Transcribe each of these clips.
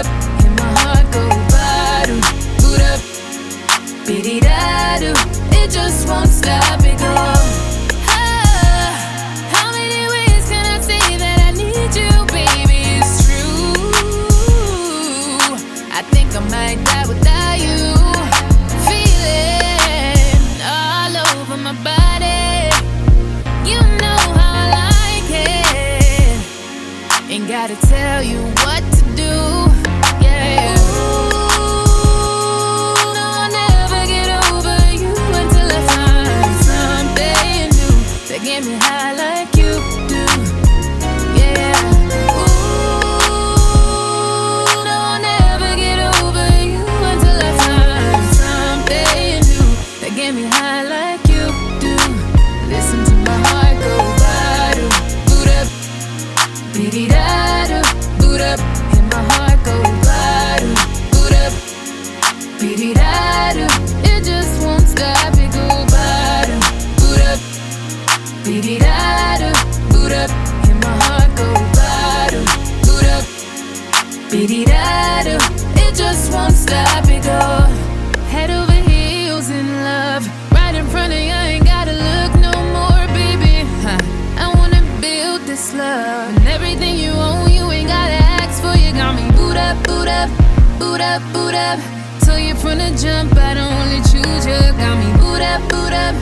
up, my heart go badu, boot up, beat it do. It just won't stop, it go. Ah, how many ways can I say that I need you, baby? It's true. I think I might die without you. Feeling all over my body. You know how I like it. Ain't gotta tell you. jump, I don't wanna choose you. Got me boot up, boot up,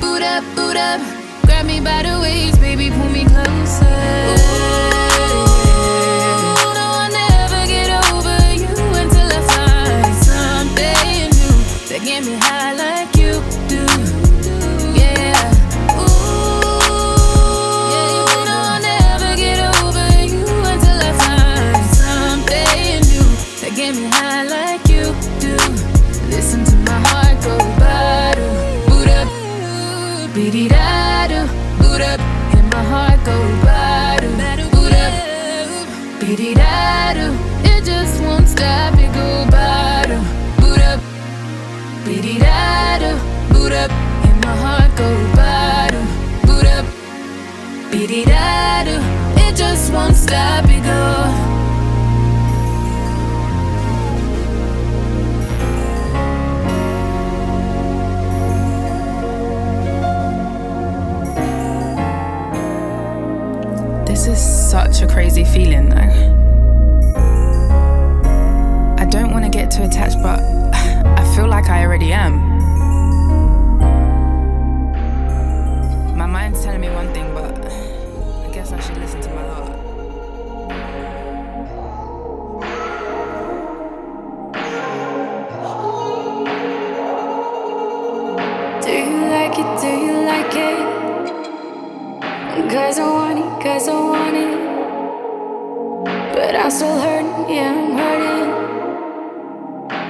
boot up, boot up. Grab me by the waist, baby, pull me closer. I'm still hurting, yeah, I'm hurting.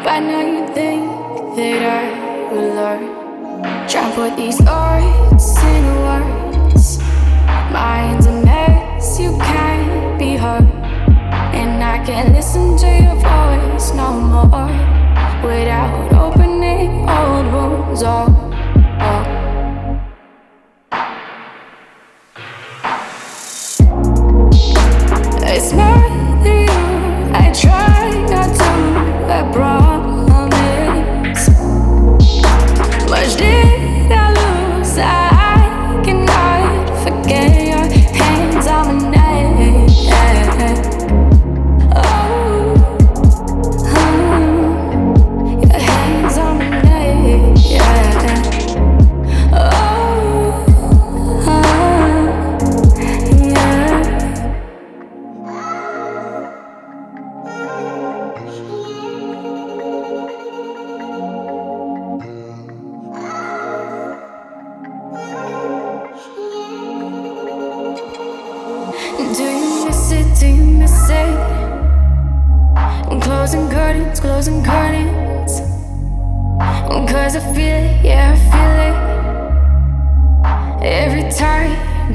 By now you think that I would learn. Try and put these arts in words. Mind's a mess, you can't be hurt. And I can't listen to your voice no more without opening old wounds up. up. It's not.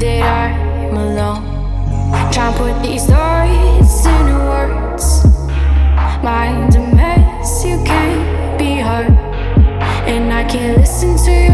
that I'm alone. Try to put these thoughts into words. Mind a mess, you can't be hurt. And I can't listen to you.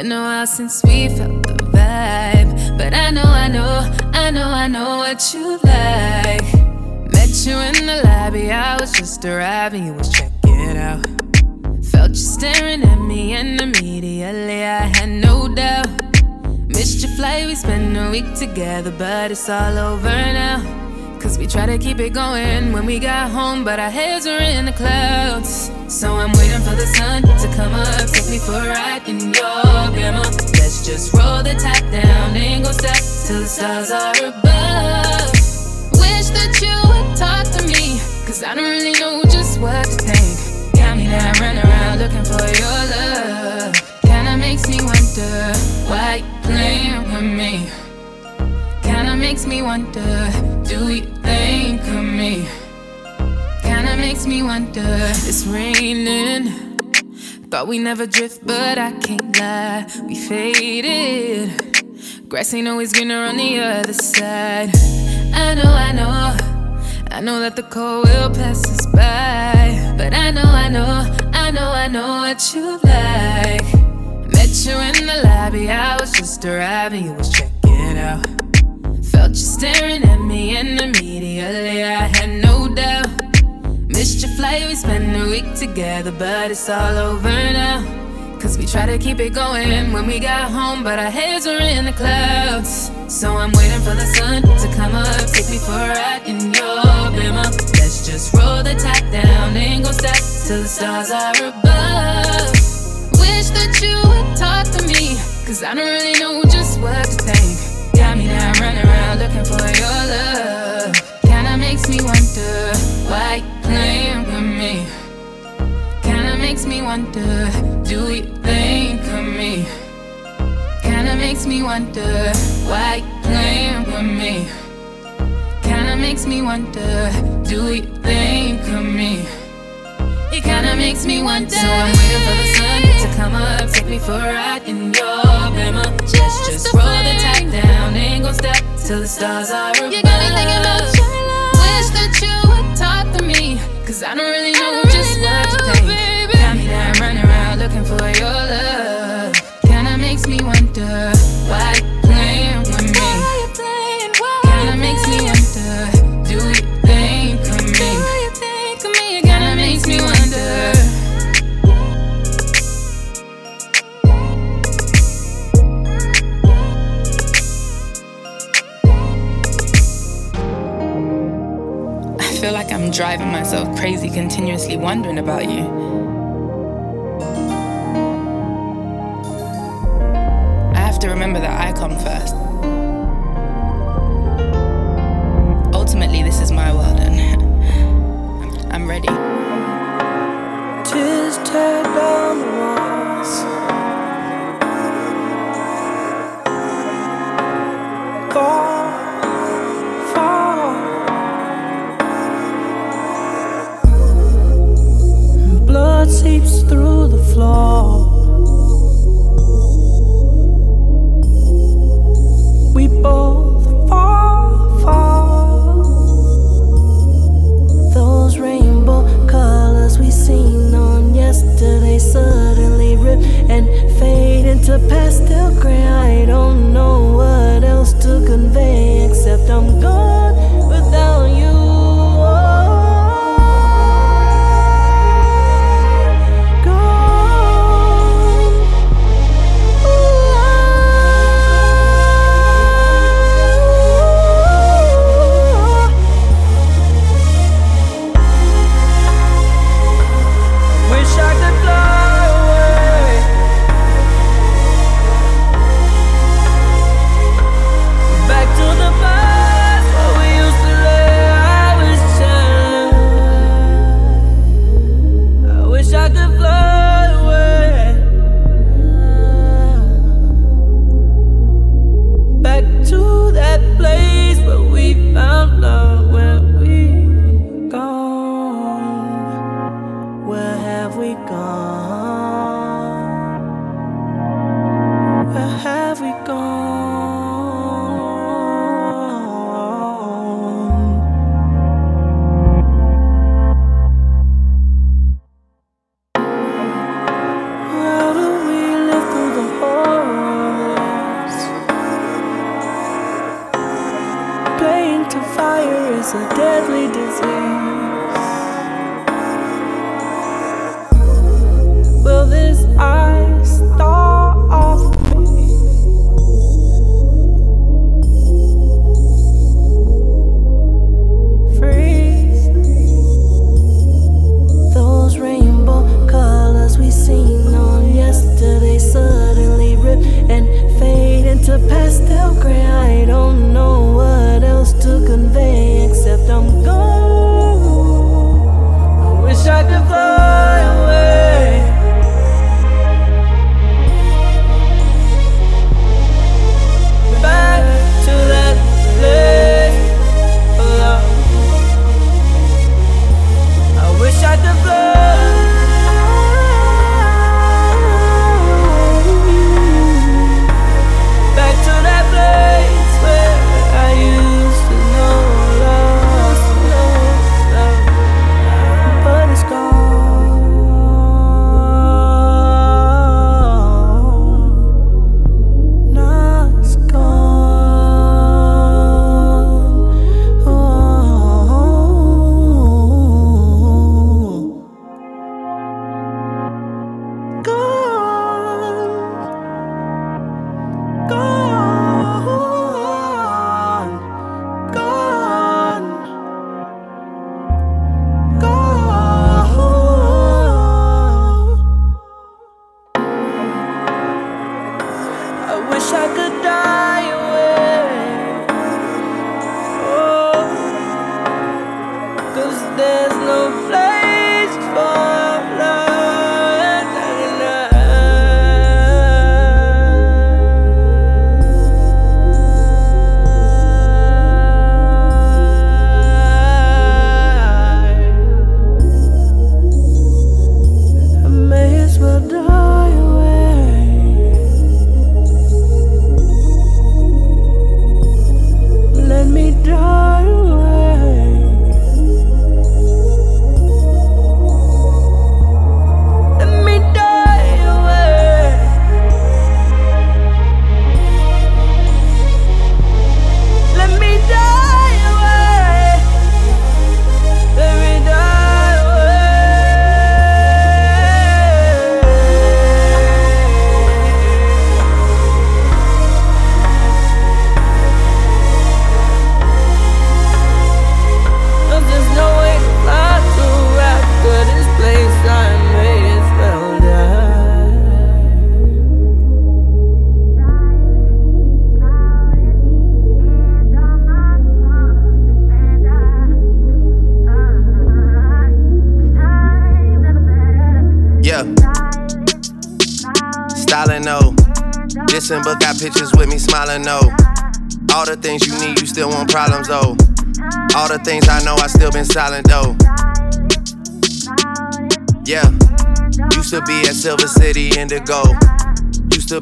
Been a while since we felt the vibe. But I know, I know, I know, I know what you like. Met you in the lobby, I was just arriving, you was checking out. Felt you staring at me, and immediately I had no doubt. Missed your flight, we spent a week together, but it's all over now. Cause we try to keep it going when we got home, but our heads are in the clouds. So I'm waiting for the sun to come up, take me for a ride in your grandma. Let's just roll the top down, ain't gon' stop till the stars are above. Wish that you would talk to me, cause I don't really know just what to think. Got me now running around looking for your love. Kinda makes me wonder why you playing with me. Kinda makes me wonder, do you think of me? Makes me wonder, it's raining. Thought we never drift, but I can't lie, we faded. Grass ain't always greener on the other side. I know, I know, I know that the cold will pass us by. But I know, I know, I know, I know what you like. Met you in the lobby, I was just arriving, you was checking out. Felt you staring at me, and immediately I had no doubt. Flight, we spent a week together, but it's all over now. Cause we try to keep it going when we got home, but our heads are in the clouds. So I'm waiting for the sun to come up, take me for a ride in your bimmer. Let's just roll the top down, ain't gon' stop till the stars are above. Wish that you would talk to me, cause I don't really know just what to think. Got me now running around looking for your love. Kinda makes me wonder why makes me wonder, do you think of me? Kinda makes me wonder why you playing with me. Kinda makes me wonder, do you think of me? It kinda makes me wonder. So I'm waiting for the sun to come up, take me for a ride in your bimmer. Just, just roll the top down, ain't gon' stop till the stars are above. You got me thinking about your love. Wish that you would talk to me, cause I don't really know don't just really what to think. Looking for your love. Kinda makes me wonder why you playing with me. Why you playing? Why Kinda makes me wonder, do you think of me? you think of me? It Kinda makes me wonder. I feel like I'm driving myself crazy, continuously wondering about you. Remember that I come first. Ultimately, this is my world, and I'm ready. Tears tear down the walls. Fall, fall. Blood seeps through the floor. Fade into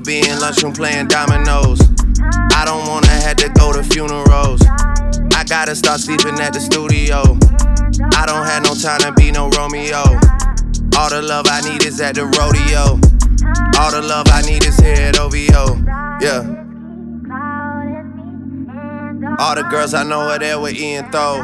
be in lunchroom playing dominoes. I don't wanna have to go to funerals. I gotta start sleeping at the studio. I don't have no time to be no Romeo. All the love I need is at the rodeo. All the love I need is here at OVO. Yeah. All the girls I know are there with Ian Throw.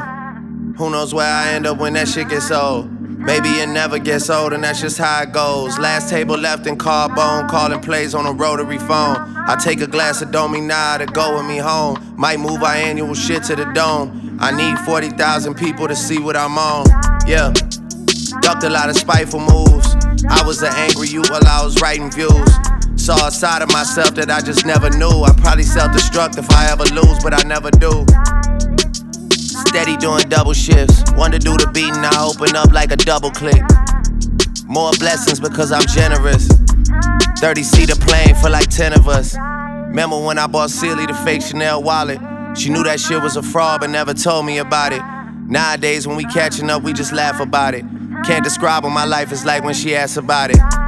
Who knows where I end up when that shit gets old? Maybe it never gets old, and that's just how it goes. Last table left in carbone, calling plays on a rotary phone. I take a glass of Dominar to go with me home. Might move our annual shit to the dome. I need 40,000 people to see what I'm on. Yeah. Ducked a lot of spiteful moves. I was an angry you while I was writing views. Saw a side of myself that I just never knew. I probably self destruct if I ever lose, but I never do. Steady doing double shifts. To do the beating, I open up like a double click. More blessings because I'm generous. 30 seater plane for like 10 of us. Remember when I bought Celie the fake Chanel wallet? She knew that shit was a fraud but never told me about it. Nowadays, when we catching up, we just laugh about it. Can't describe what my life is like when she asks about it.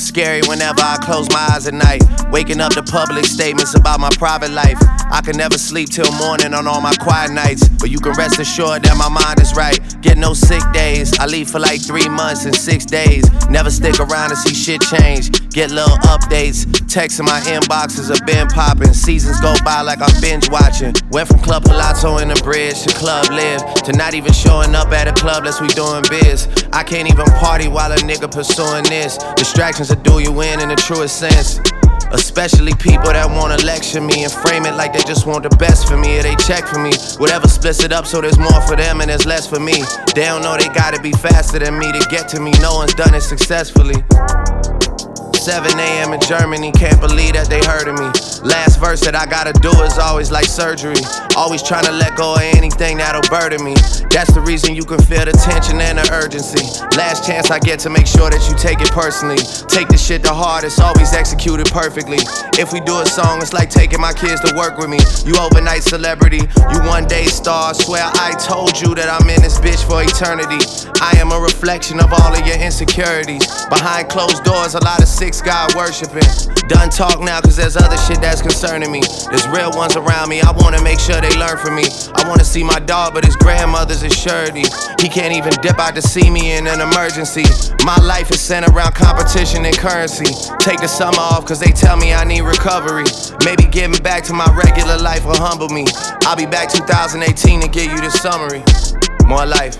Scary whenever I close my eyes at night. Waking up to public statements about my private life. I can never sleep till morning on all my quiet nights. But you can rest assured that my mind is right. Get no sick days. I leave for like three months and six days. Never stick around to see shit change. Get little updates. Texts in my inboxes have been popping. Seasons go by like I'm binge watching. Went from Club Palazzo in the bridge to Club LIV. To not even showing up at a club unless we doing biz. I can't even party while a nigga pursuing this. Distractions will do you in in the truest sense. Especially people that wanna lecture me and frame it like they just want the best for me or they check for me. Whatever splits it up so there's more for them and there's less for me. They don't know they gotta be faster than me to get to me. No one's done it successfully. 7 a.m. in Germany, can't believe that they heard of me. Last verse that I gotta do is always like surgery. Always trying to let go of anything that'll burden me. That's the reason you can feel the tension and the urgency. Last chance I get to make sure that you take it personally. Take the shit to heart, it's always executed perfectly. If we do a song, it's like taking my kids to work with me. You overnight celebrity, you one day star. Swear I told you that I'm in this bitch for eternity. I am a reflection of all of your insecurities. Behind closed doors, a lot of sick God worshiping. Done talk now, cause there's other shit that's concerning me. There's real ones around me, I wanna make sure they learn from me. I wanna see my dog, but his grandmother's a surety. He can't even dip out to see me in an emergency. My life is centered around competition and currency. Take the summer off, cause they tell me I need recovery. Maybe getting back to my regular life will humble me. I'll be back 2018 to give you the summary. More life.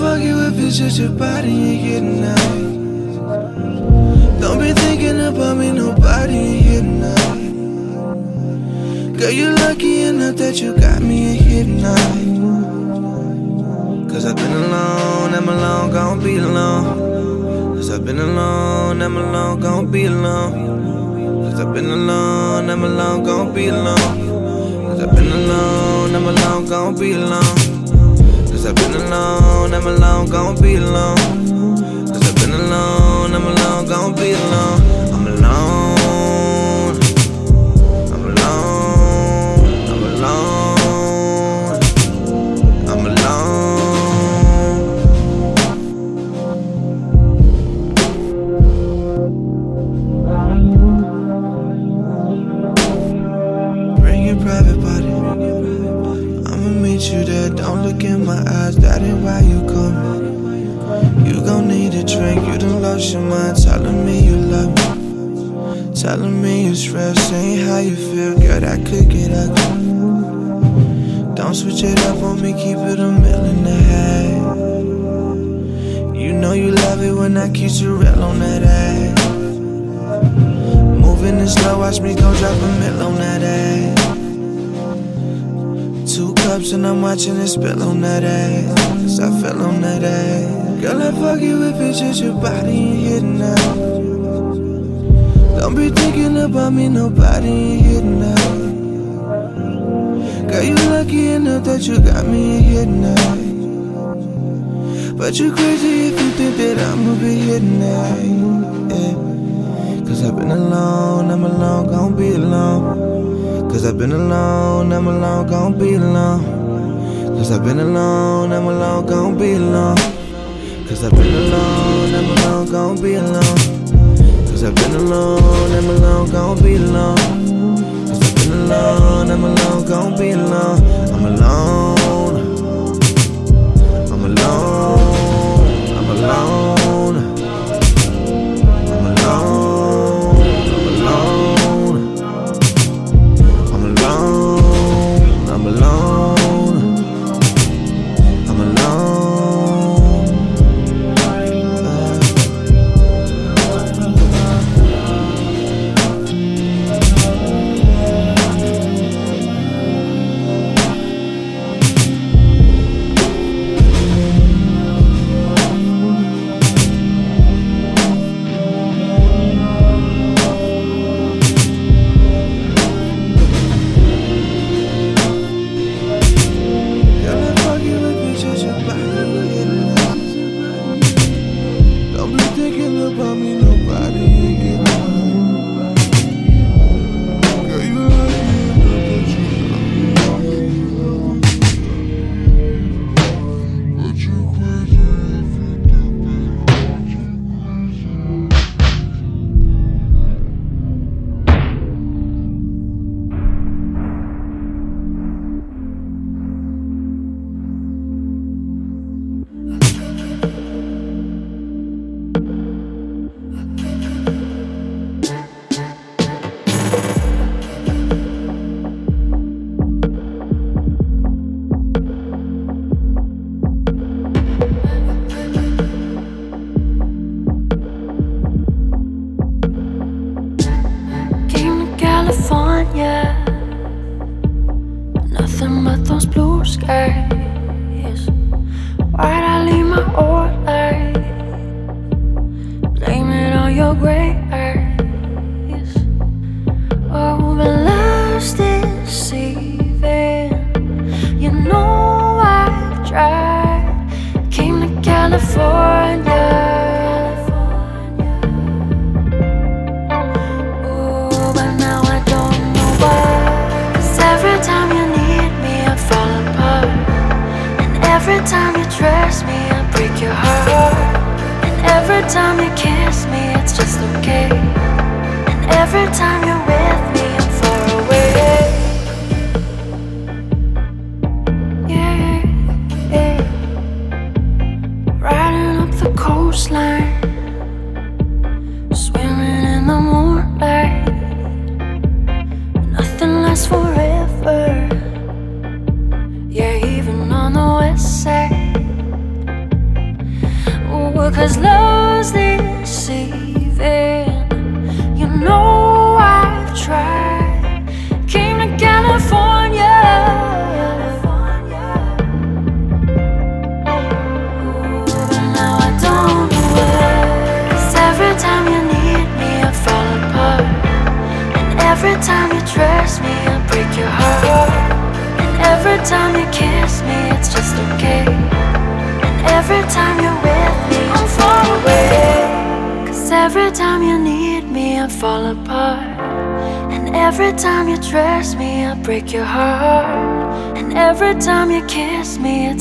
Fuck you if it's just your body ain't getting out. Don't be thinking about me, nobody in here tonight. Girl, you lucky enough that you got me in here tonight. Cause I've been alone, I'm alone, gon' be alone. Cause I've been alone, I'm alone, gon' be alone. Cause I've been alone, I'm alone, gon' be alone. Cause I've been alone, I'm alone, gon' be alone. I've been alone, I'm alone, gon' be alone. Cause I've been alone, I'm alone, gon' be alone. Your mind, telling me you love me. Telling me you stress, saying how you feel, girl, that could get ugly. Don't switch it up on me, keep it a million and a half. You know you love it when I keep you real on that ass. Moving it slow, watch me go drop a mill on that ass. Two cups and I'm watching it spill on that ass. Cause I fell on that ass. Girl, I fuck you if it's just your body ain't hitting now. Don't be thinking about me, nobody ain't hitting now. Girl, you lucky enough that you got me in here tonight. But you crazy if you think that I'ma be here. Yeah. Cause I've been alone, I'm alone, gon' be alone. Cause I've been alone, I'm alone, gon' be alone. Cause I've been alone, I'm alone, gon' be alone. Cause I've been alone, I'm alone, gon' be alone. Cause I've been alone, I'm alone, gon' be alone. Cause I've been alone, I'm alone, gon' be alone. I'm alone.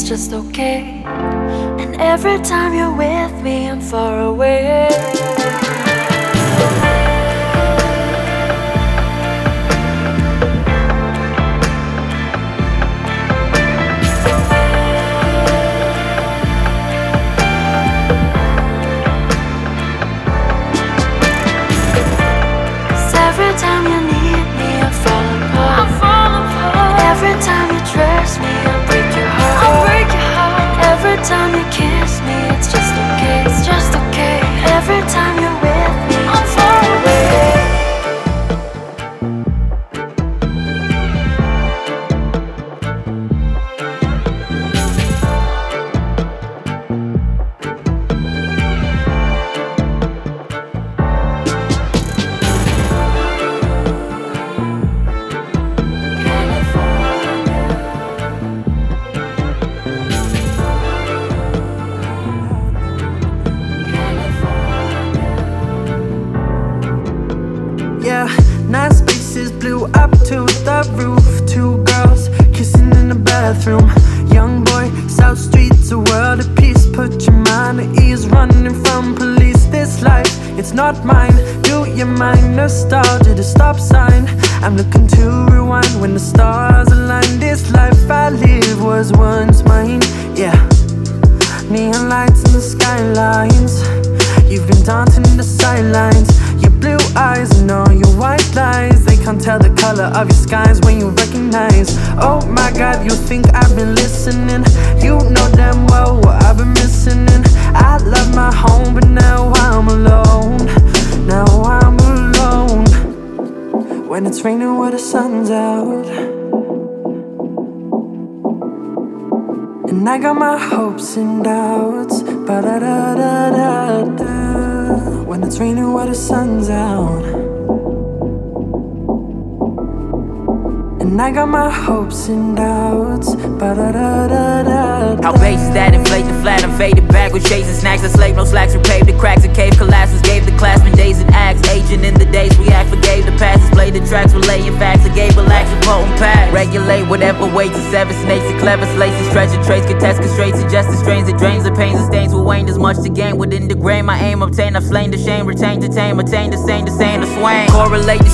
Just okay. And every time you're with me, I'm far away.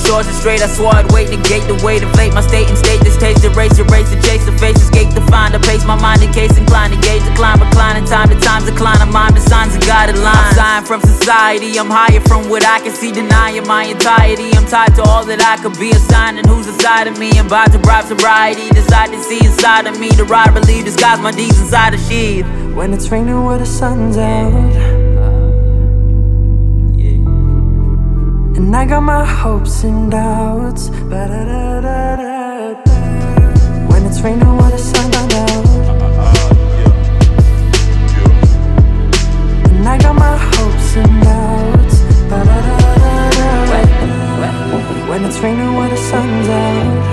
The straight, I swore I'd wait, negate the way to inflate my state and state this taste, erase, erase, the chase, the face, escape, to find a pace, my mind in case inclined, engage, decline, recline, in time to time, decline, of mind, the signs and guided lines. Sign from society, I'm higher from what I can see, denying my entirety. I'm tied to all that I could be, assigning who's inside of me, and by to bribe sobriety, decide to see inside of me, to ride, relieve, disguise my deeds inside a sheath. When it's raining, where the sun's out. And I got my hopes and doubts. When it's raining, what a sun know. And I got my hopes and doubts. When it's raining, what the sun's out.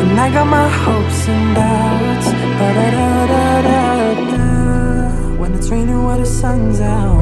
And I got my hopes and doubts. When it's raining, what the sun's out.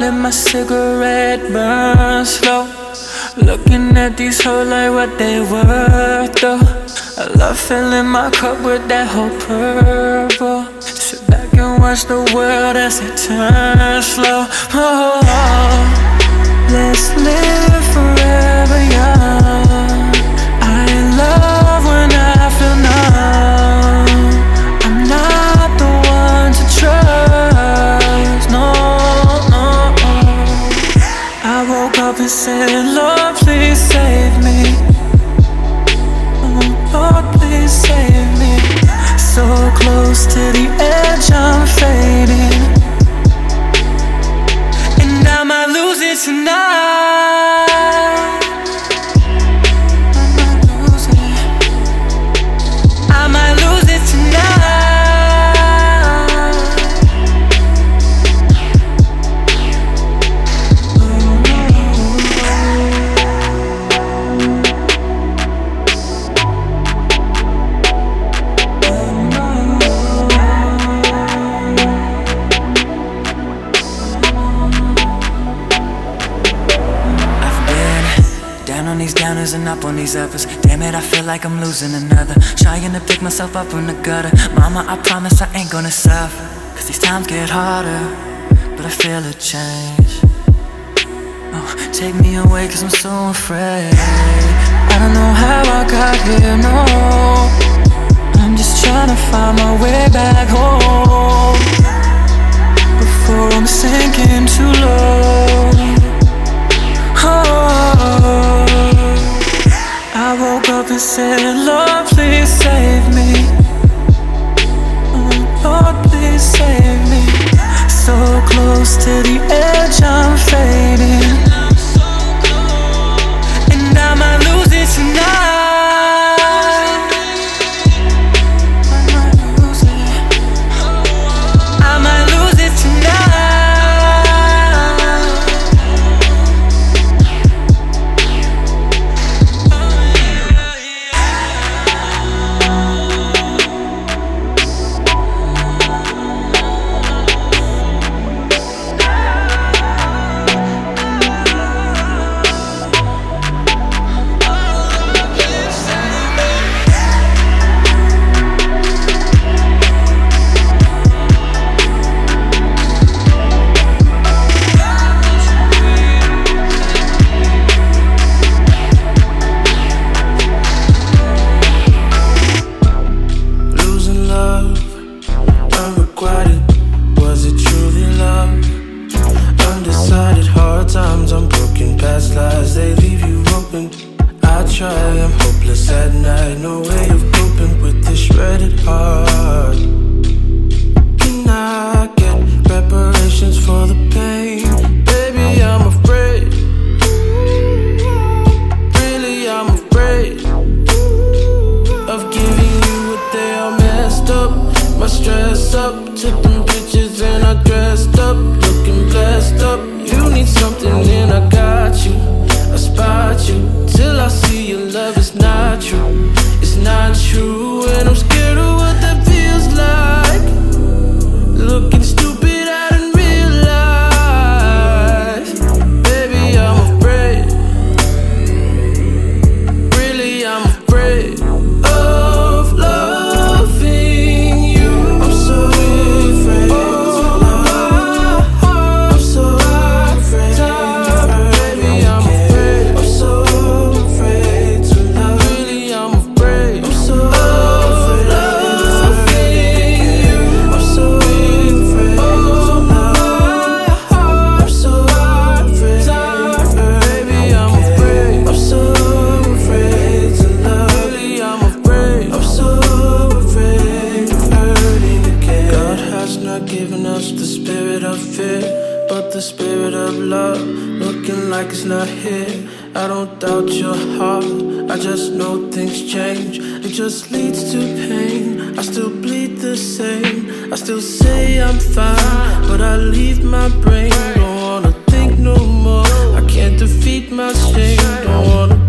let my cigarette burn slow. Looking at these hoes like what they worth though. I love filling my cup with that whole purple. Sit back and watch the world as it turns slow. Oh, let's live forever young. Said, Lord, please save me. Oh, Lord, please save me. So close to the these uppers. Damn it, I feel like I'm losing another. Trying to pick myself up from the gutter. Mama, I promise I ain't gonna suffer. Cause these times get harder, but I feel a change. Oh, take me away cause I'm so afraid. I don't know how I got here, no. I'm just trying to find my way back home. Before I'm sinking too low. Oh, and said, Lord, please save me. Oh, Lord, please save me. So close to the edge, I'm fading. The spirit of love. Looking like it's not here. I don't doubt your heart. I just know things change. It just leads to pain. I still bleed the same. I still say I'm fine, but I leave my brain. Don't wanna think no more. I can't defeat my shame. Don't wanna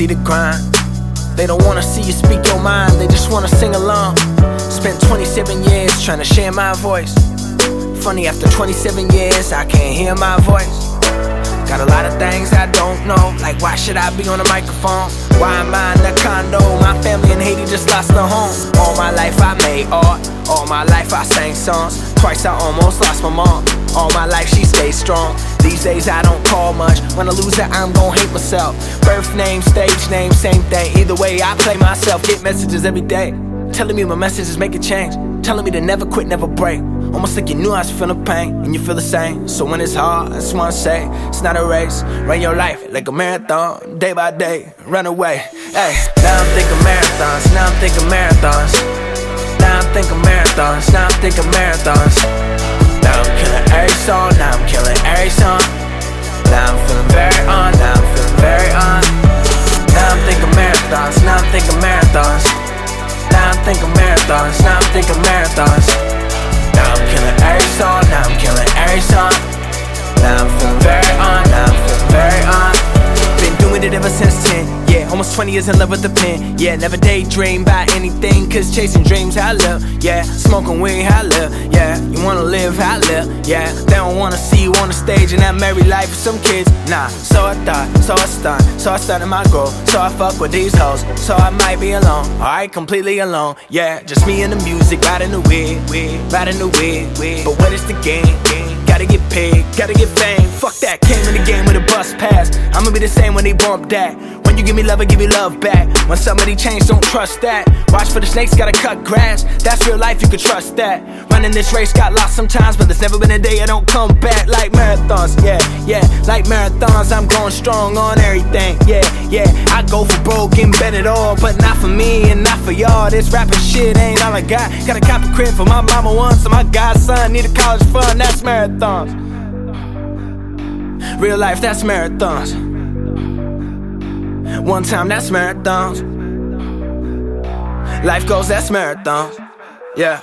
see the grind. They don't wanna see you speak your mind, they just wanna sing along. Spent 27 years trying to share my voice. Funny, after 27 years, I can't hear my voice. Got a lot of things I don't know, like why should I be on a microphone? Why am I in a condo? My family in Haiti just lost their home. All my life I made art, all my life I sang songs. Twice I almost lost my mom. All my life she stayed strong. These days I don't call much. When I lose her, I'm gon' hate myself. Birth name, stage name, same thing. Either way, I play myself. Get messages every day. Telling me my messages make a change. Telling me to never quit, never break. Almost like you knew I was feeling pain, and you feel the same. So when it's hard, I just wanna say, it's not a race. Run your life like a marathon, day by day, run away. Hey, now I'm thinking marathons, now I'm thinking marathons. Now I'm thinking marathons, now I'm thinking marathons. Now I'm killing every song, now I'm killing every song. Now I'm feeling very on, now I'm feeling very on. Now I'm thinking marathons, now I'm thinking marathons. Now I'm thinking marathons, now I'm thinking marathons. Now I'm killing every song, now I'm killing every song. Now I'm feeling very on, now I'm feeling very on. Doing it ever since 10, yeah, almost 20 years in love with the pen. Yeah, never daydream about anything, cause chasing dreams, I live. Yeah, smoking weed, I live. Yeah, you wanna live, how I live. Yeah, they don't wanna see you on the stage in that merry life with some kids. Nah, so I thought, so I stunned, so I started my goal. So I fuck with these hoes, so I might be alone. Alright, completely alone. Yeah, just me and the music, riding the weed, riding the weed. But what is the game? game? Gotta get fame. Fuck that, came in the game with a bus pass. I'ma be the same when they bump that. You give me love, I give you love back. When somebody change, don't trust that. Watch for the snakes, gotta cut grass. That's real life, you can trust that. Running this race got lost sometimes, but there's never been a day I don't come back like marathons. Yeah, yeah, like marathons, I'm going strong on everything. Yeah, yeah, I go for broke and bet it all, but not for me and not for y'all. This rapping shit ain't all I got. Got a cop a crib for my mama once, and my godson need a college fund. That's marathons. Real life, that's marathons. One time, that's marathons. Life goes, that's marathons. Yeah,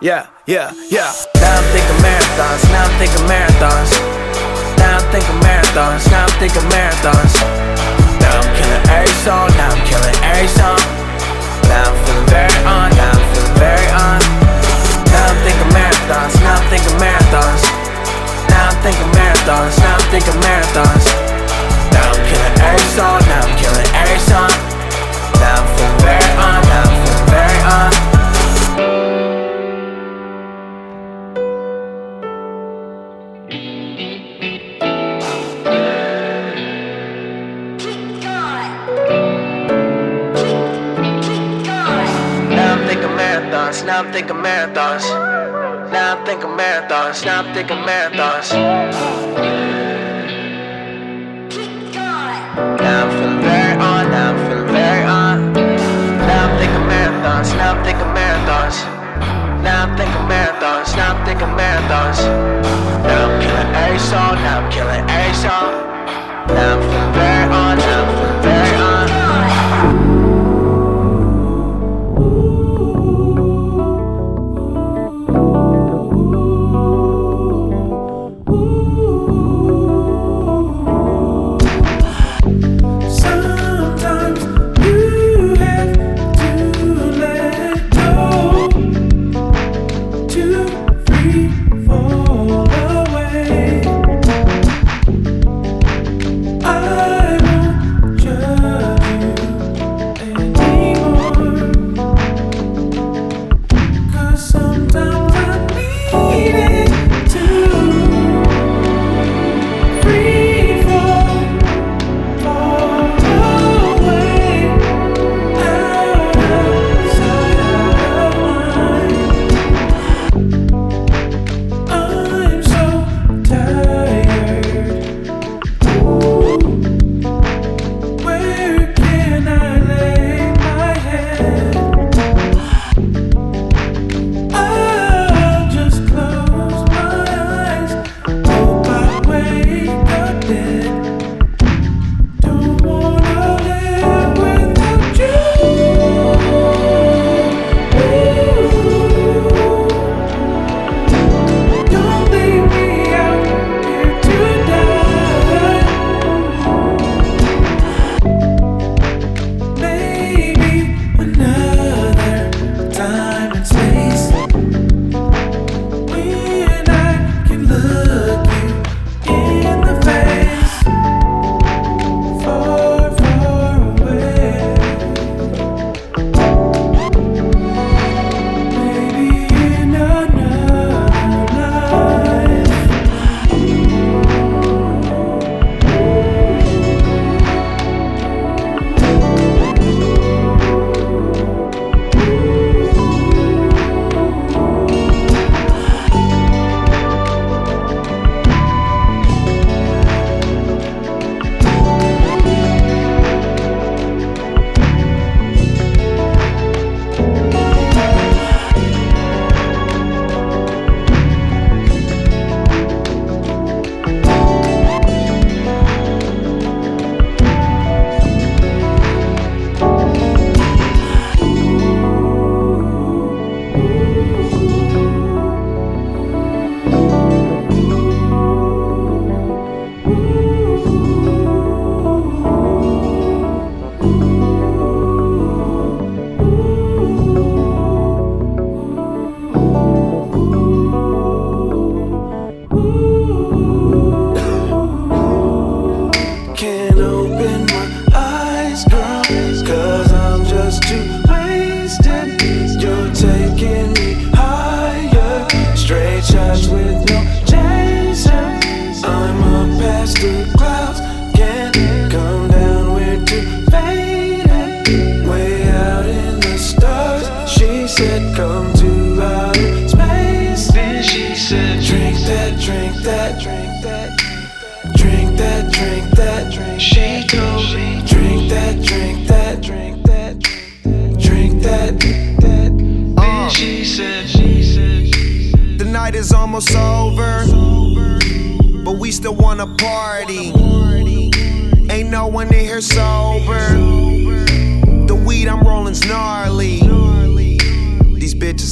yeah, yeah, yeah. Now I'm thinking marathons, now I'm thinking marathons. Now I'm thinking marathons, now I'm thinking marathons. Now I'm killing every song, now I'm killing every song. Now I'm feeling very on, now I'm feeling very on. Now I'm thinking marathons, now I'm thinking marathons. Now I'm thinking marathons, now I'm thinking marathons. Every song, now I'm killing every song. Now I'm feeling very on, now I'm feeling very on. Now I'm thinking marathons, now I'm thinking marathons. Now I'm thinking marathons, now I'm thinking marathons. Now I'm feeling very on, now I'm feeling very on. Now I'm thinking marathons, now I'm thinking marathons. Now I'm thinking marathons, now I'm thinking marathons. Now I'm killing every song, now I'm killing every song. Now I'm feeling very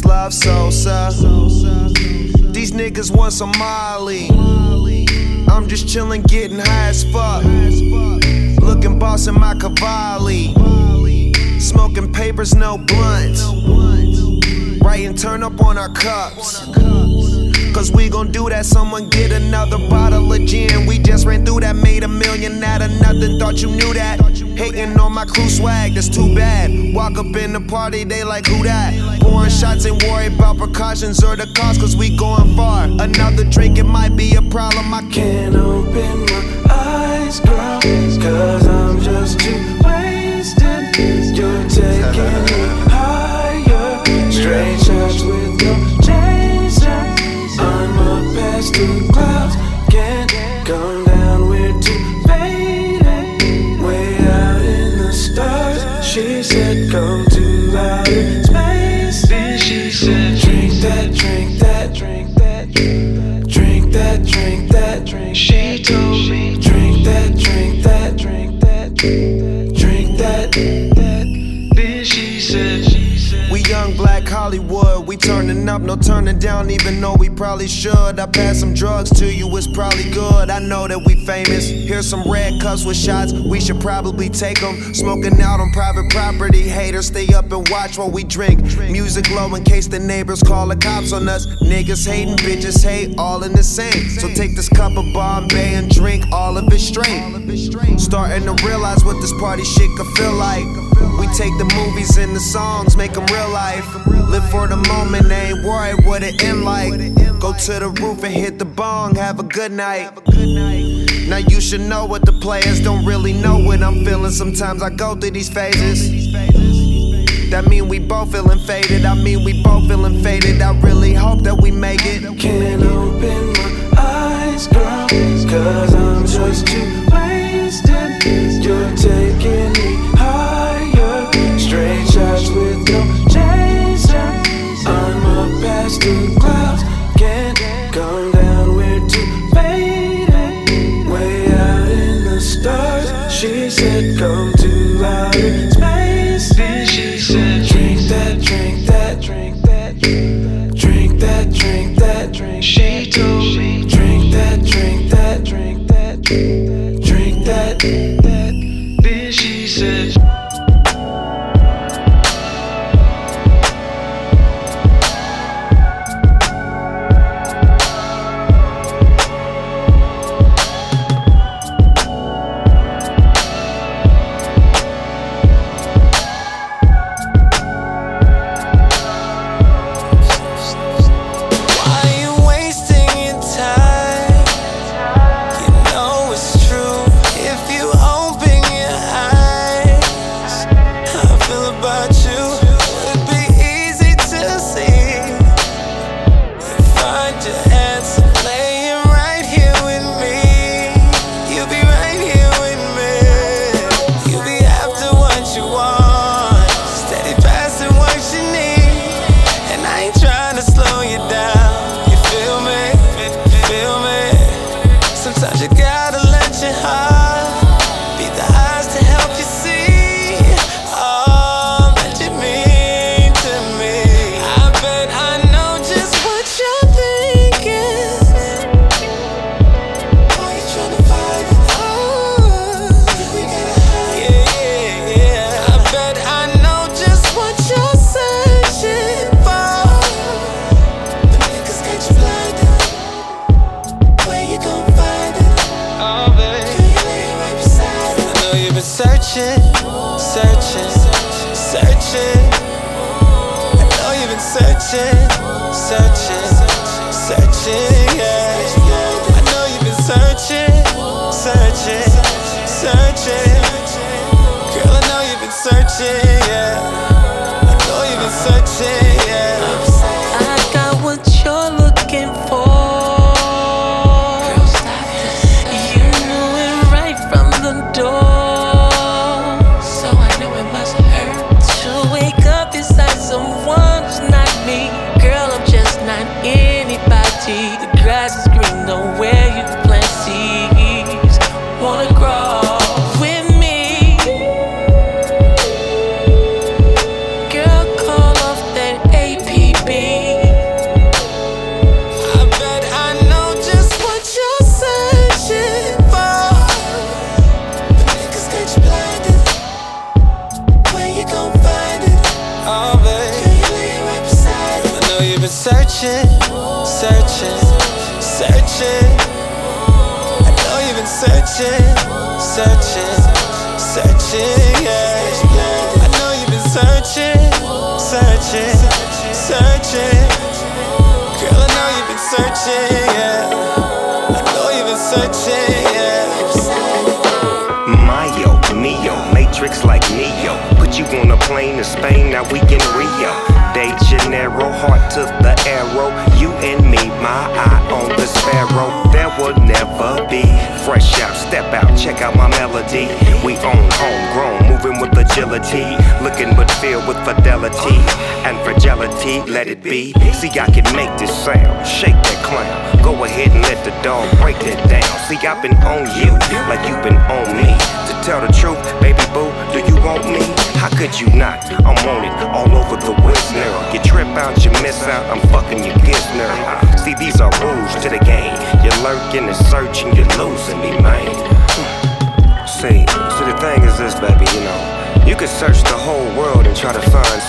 love Sosa. These niggas want some Molly. I'm just chillin', getting high as fuck. Looking boss in my Cavalli. Smoking papers, no blunts. Writing turn up on our cups. Cause we gon' do that, someone get another bottle of gin. We just ran through that, made a million out of nothing, thought you knew that. Hating on my crew swag, that's too bad. Walk up in the party, they like, who that? Pouring shots, and worry about precautions or the cost, cause we going far. Another drink, it might be a problem, I can't. open my eyes, girl. Cause I'm just too wasted. You're taking me higher. Straight shots with no chaser. I'm up past Hollywood, we turning up, no turning down, even though we probably should. I pass some drugs to you, it's probably good. I know that we famous. Here's some red cups with shots, we should probably take them. Smoking out on private property, haters stay up and watch while we drink. Music low in case the neighbors call the cops on us. Niggas hating, bitches hate, all in the same. So take this cup of Bombay and drink all of it straight. Starting to realize what this party shit could feel like. We take the movies and the songs, make them real life. Live for the moment, ain't worried what it end like. Go to the roof and hit the bong, have a good night. Now you should know what the players don't really know what I'm feeling. Sometimes I go through these phases. That mean we both feeling faded. I mean we both feeling faded. I really hope that we make it. Can't open my eyes, girl. Cause I'm just too wasted. You're taking come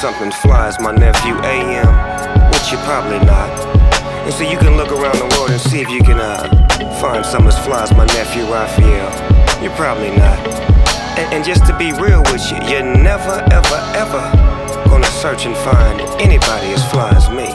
something fly my nephew AM, which you're probably not. And so you can look around the world and see if you can uh, find someone as fly as my nephew Raphael. You're probably not. And, and just to be real with you, you're never, ever, ever gonna search and find anybody as fly as me.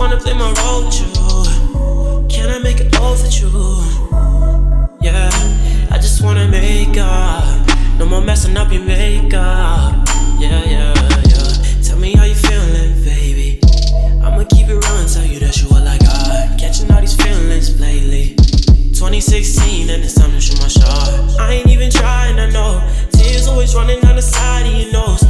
Wanna play my role with you. Can I make it off with you? Yeah, I just wanna make up. No more messing up your makeup. Yeah, yeah, yeah. Tell me how you feeling, baby. I'ma keep it real and tell you that you all I got. Catching all these feelings lately. 2016 and it's time to shoot my shot. I ain't even trying, I know. Tears always running down the side of your nose.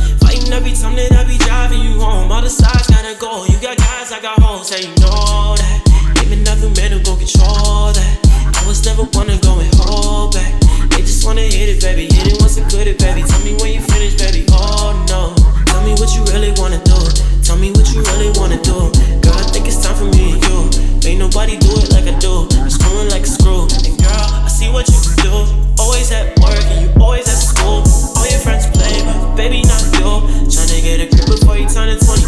Fighting every time that I be driving you home. All the sides gotta go. You got guys, I got hoes, hey, you know that. Been nothing man who gon' control that. I was never to go and hold back. They just wanna hit it, baby. Hit it once and good it, baby. Tell me when you finish, baby. Oh no. Tell me what you really wanna do. Tell me what you really wanna do. Girl, I think it's time for me and you. Ain't nobody do it like I do. I'm screwing like a screw. And girl, I see what you do. Always at work and you always at turning 20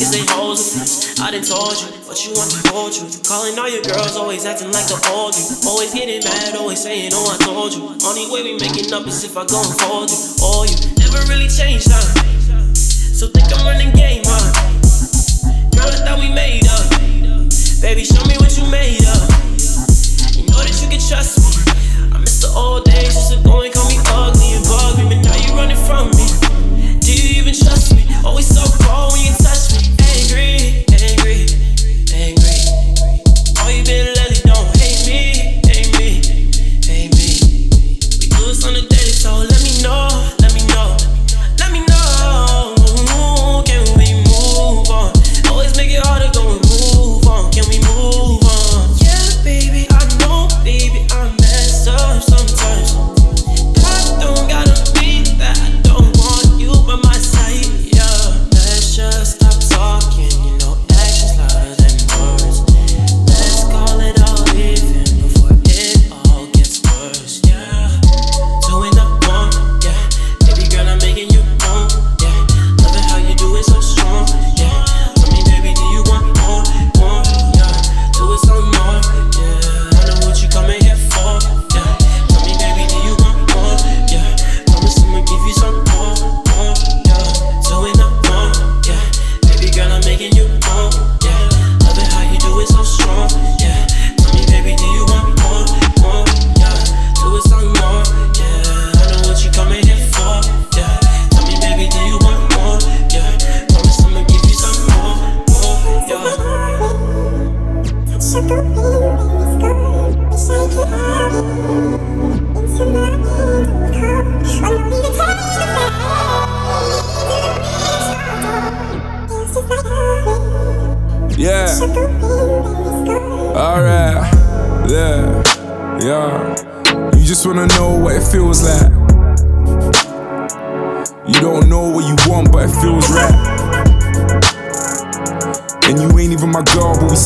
Is they hoes? I done told you, but you want the whole truth. Calling all your girls, always acting like the old you. Always getting mad, always saying, oh, I told you. Only way we making up is if I go and fold you. Oh, you never really changed, huh? So think I'm running game, huh? Girl, I thought we made up. Baby, show me what you made up. You know that you can trust me. I miss the old days, used to go and call me ugly and bug me, but now you running from me. Yeah, angry, angry, angry. Oh, you been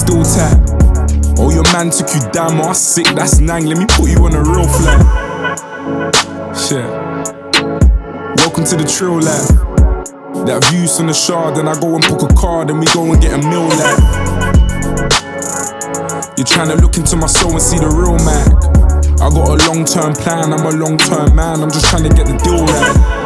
still tight. Oh, your man took you down, my sick, that's nang. Let me put you on a real flight. Shit. Welcome to the trail life. That views from the shard, then I go and book a car, then we go and get a meal like. You're trying to look into my soul and see the real Mac. I got a long term plan, I'm a long term man, I'm just trying to get the deal right.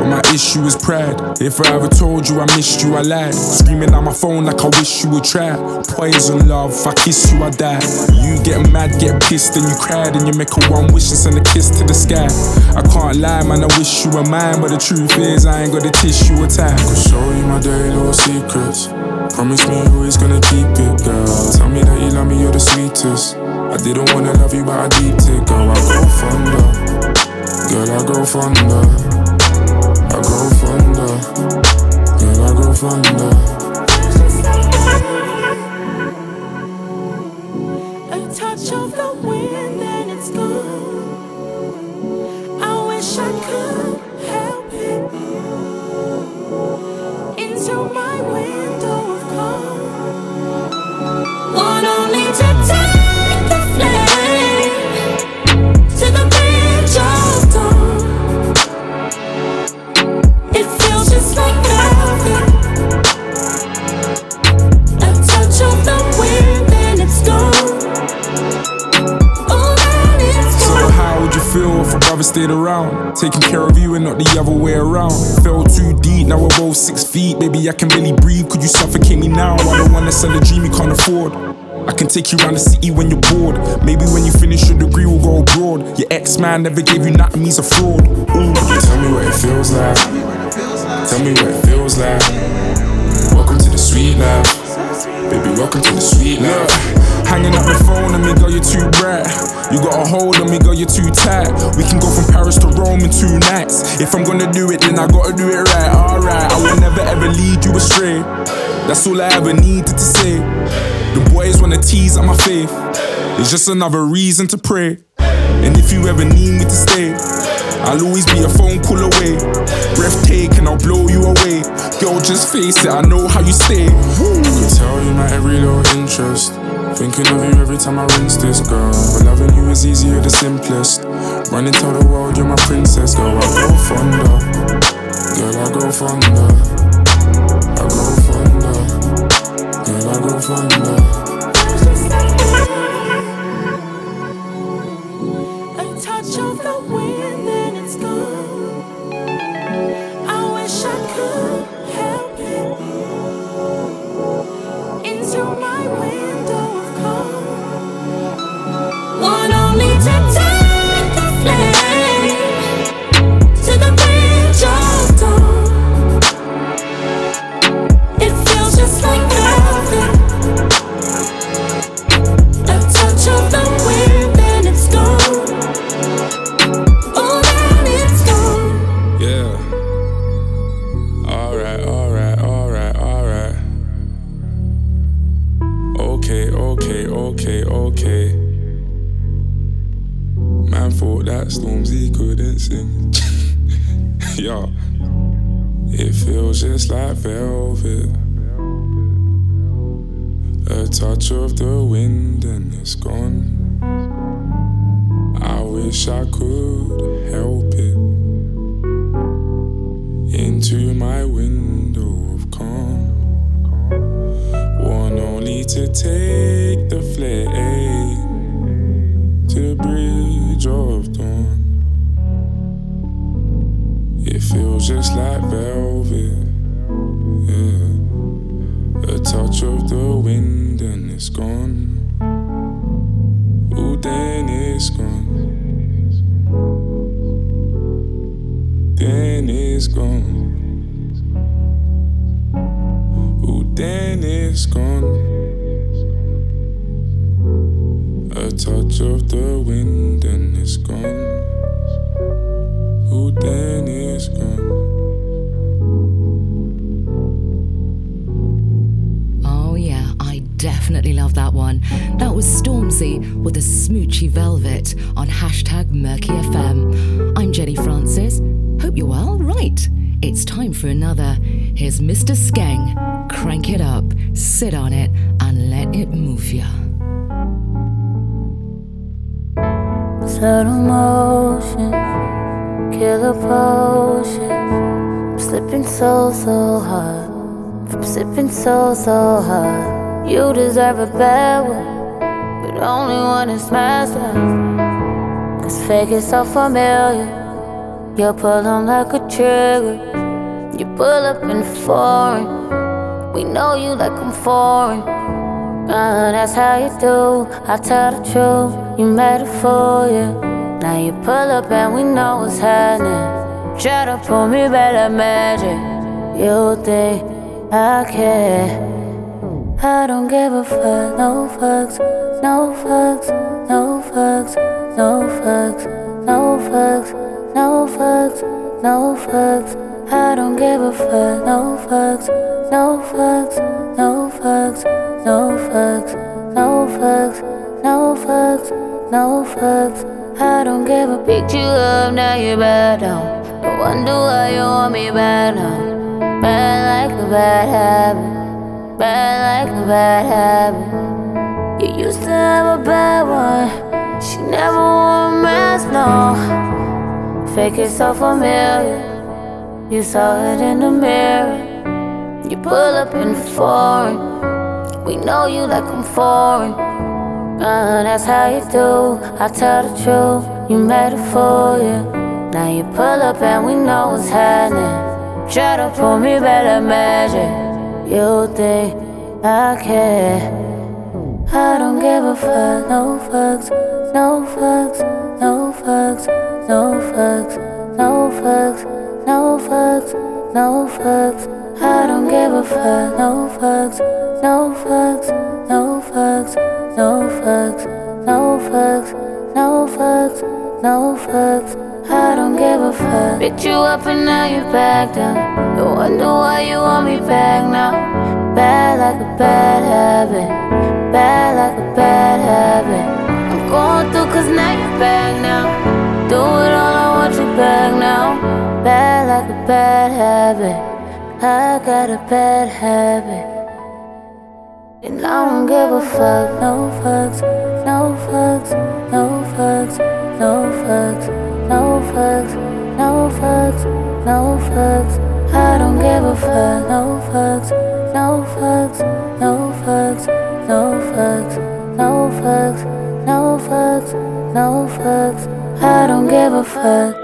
But my issue is pride. If I ever told you I missed you, I lied. Screaming on my phone like I wish you would try. Poison love, if I kiss you, I die. You get mad, get pissed, and you cried, and you make a one wish and send a kiss to the sky. I can't lie, man, I wish you were mine, but the truth is, I ain't got the tissue. I could show you my dirty little secrets. Promise me you're always gonna keep it, girl. Tell me that you love me, you're the sweetest. I didn't wanna love you, but I deep it, girl. I go fonder, girl, I go fonder. Go fonder, girl, I go fonder. Stayed around? Taking care of you and not the other way around. Fell too deep, now we're both six feet. Baby, I can barely breathe. Could you suffocate me now? I don't wanna sell a dream you can't afford. I can take you around the city when you're bored. Maybe when you finish your degree, we'll go abroad. Your ex man never gave you nothing, he's a fraud. Ooh. Tell me what it feels like. Tell me what it feels like. Welcome to the sweet life. Baby, welcome to the sweet life. Hanging up the phone on me, girl, you're too bright. You got a hold on me, girl, you're too tight. We can go from Paris to Rome in two nights. If I'm gonna do it, then I gotta do it right. Alright, I will never ever lead you astray. That's all I ever needed to say. The boys wanna tease at my faith. It's just another reason to pray. And if you ever need me to stay, I'll always be a phone call away. Breathtaking, I'll blow you away. Girl, just face it, I know how you stay. I tell you my every little interest. Thinking of you every time I rinse this girl. But loving you is easier, the simplest. Run tell the world you're my princess, girl. I go fonder, girl. I go fonder, I go fonder, girl. I go fonder. Feels just Subtle motion, killer potion. I'm slipping so, so hard. From sipping so, so hard. You deserve a bad one, but only one is smashed up. Cause fake is so familiar. You pull on like a trigger. You pull up in foreign. We know you like I'm foreign. That's how you do. I tell the truth. You made it for you. Now you pull up and we know what's happening. Try to pull me back like magic. You think I care? I don't give a fuck. No fucks. No fucks. No fucks. No fucks. No fucks. No fucks. No fucks. I don't give a fuck. No fucks. No fucks. No fucks. No fucks. No fucks. No fucks. No fucks. I don't give a you up, now you're bad now. No wonder why you want me bad now. Bad like a bad habit. Bad like a bad habit. You used to have a bad one. She never wore a mask, no. Fake it so familiar. You saw it in the mirror. You pull up in foreign. We know you like I'm foreign. Uh, that's how you do. I tell the truth. You made it for you. Now you pull up and we know what's happening. Try to pull me like magic. You think I care? I don't give a fuck. No fucks. No fucks. No fucks. No fucks. No fucks. No fucks. No fucks. I don't give a fuck. No fucks. No fucks. No fucks. No fucks. No fucks. No fucks. No fucks. I don't give a fuck. Picked you up and now you're back down. No wonder why you want me back now. Bad like a bad habit. Bad like a bad habit. I'm going through cause now you're back now. Do it all, I want you back now. Bad like a bad habit. I got a bad habit. And I don't give a fuck. No fucks. No fucks. No fucks. No fucks. No fucks, no fucks, no fucks. I don't give a fuck. No fucks, no fucks, no fucks, no fucks, no fucks, no fucks, no fucks. I don't give a fuck.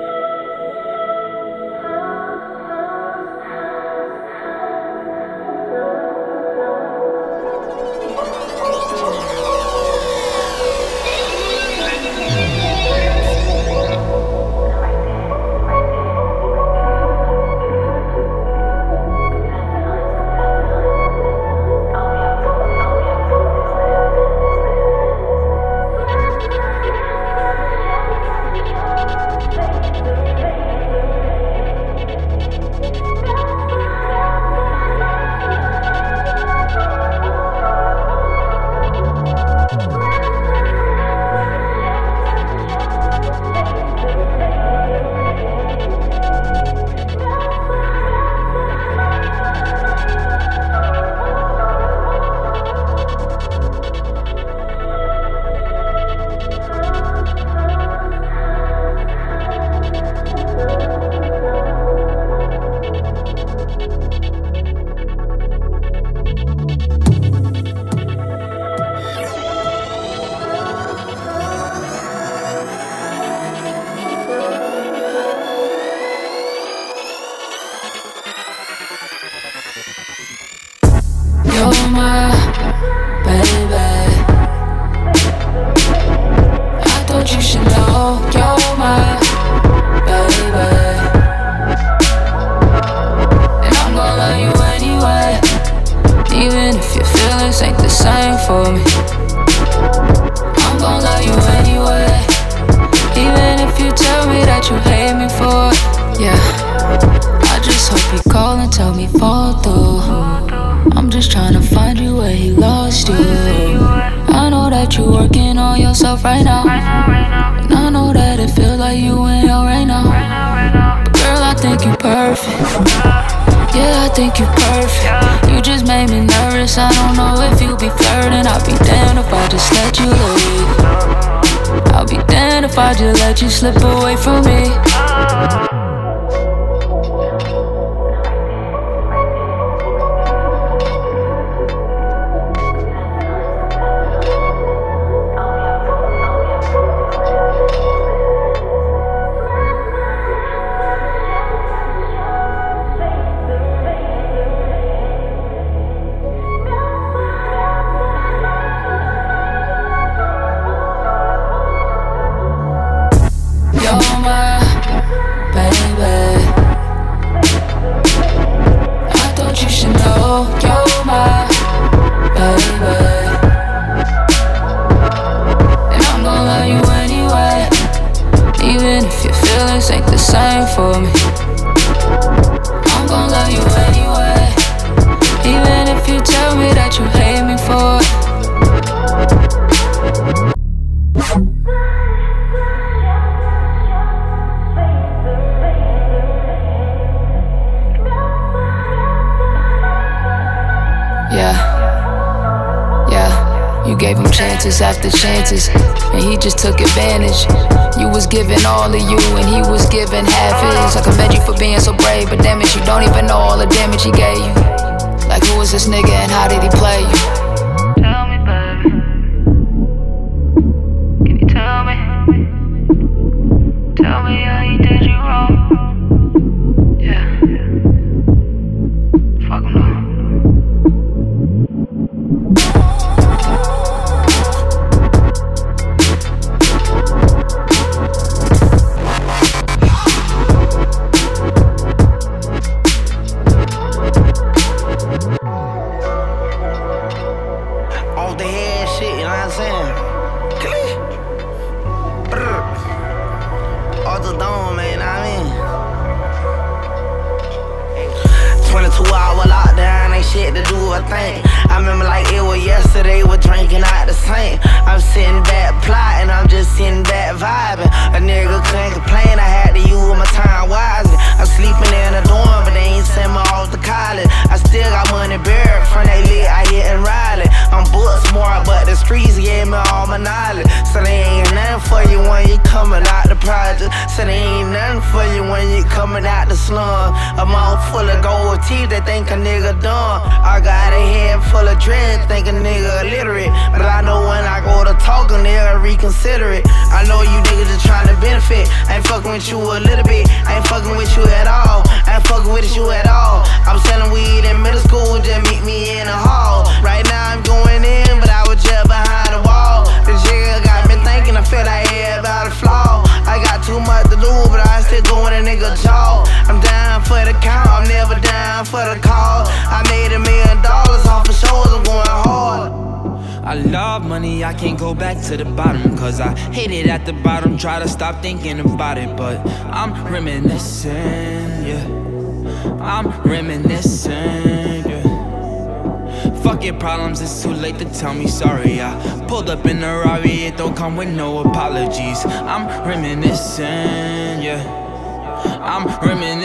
just trying to find you where he lost you. I know that you're working on yourself right now. And I know that it feels like you in hell right now. But girl, I think you're perfect. Yeah, I think you're perfect. You just made me nervous. I don't know if you'll be flirting. I'll be damned if I just let you leave. I'll be damned if I just let you slip away from me. Stop thinking about it, but I'm reminiscing, yeah. I'm reminiscing, yeah. Fuck your problems, it's too late to tell me sorry. I pulled up in a Rari, it don't come with no apologies. I'm reminiscing, yeah. I'm reminiscing.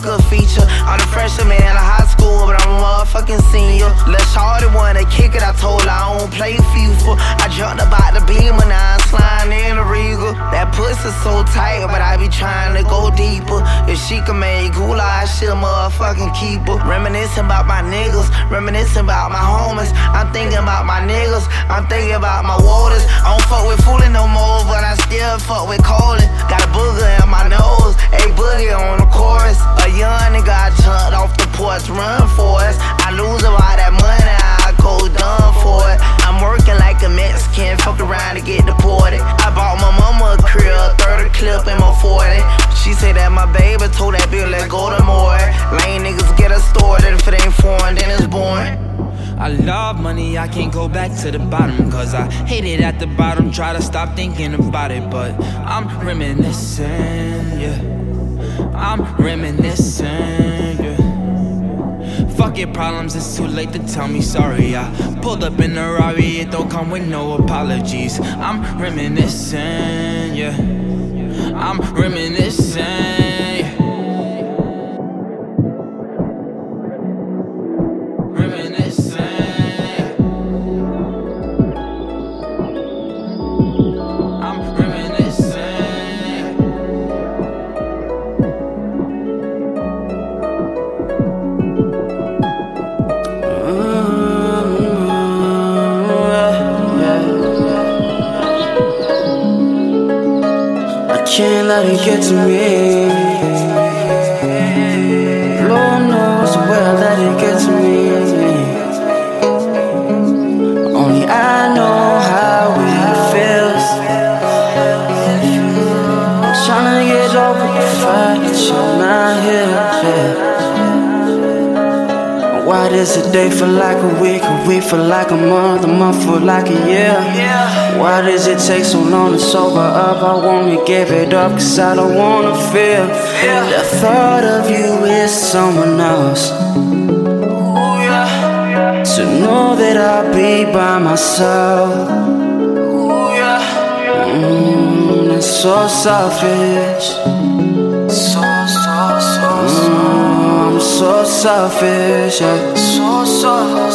Motherfucker a feature. I'm a freshman in high school, but I'm a motherfucking senior. Let Shorty wanna kick it, I told her I don't play FIFA. I jumped about the beam when I'm sliding in the Regal. That pussy so tight, but I be trying to go deeper. If she can make cool, I should motherfucking keep her. Reminiscing about my niggas, reminiscing about my homies. I'm thinking about my niggas, I'm thinking about my waters. I don't fuck with fooling no more, but I still fuck with try to stop thinking about it. But I'm reminiscing, yeah. I'm reminiscing. Yeah. Fuck your problems, it's too late to tell me sorry. I pulled up in a Rari, it don't come with no apologies. I'm reminiscing, yeah. I'm reminiscing. To me. Lord knows I let it get to me. Only I know how it feels. Trying to get over the fact that you're not here. Why does a day feel like a week, a week feel like a month, a month feel like a year? Why does it take so long to sober up? I wanna give it up cause I don't wanna feel. The thought of you is someone else. To know that I'll be by myself. Mm, That's so selfish. So so I'm so selfish, yeah. So, so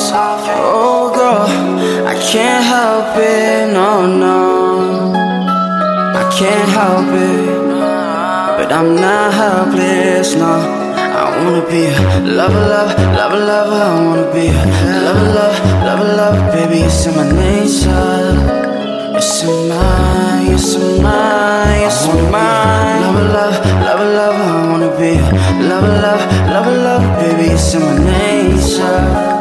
can't help it, no, no. I can't help it, but I'm not helpless, no. I wanna be a lover, lover, lover, lover. I wanna be a lover, lover, lover. Baby, it's in my nature. It's in my, it's in my, it's in my. Lover, lover, lover, lover. I wanna be a lover, lover, lover. Baby, it's in my nature.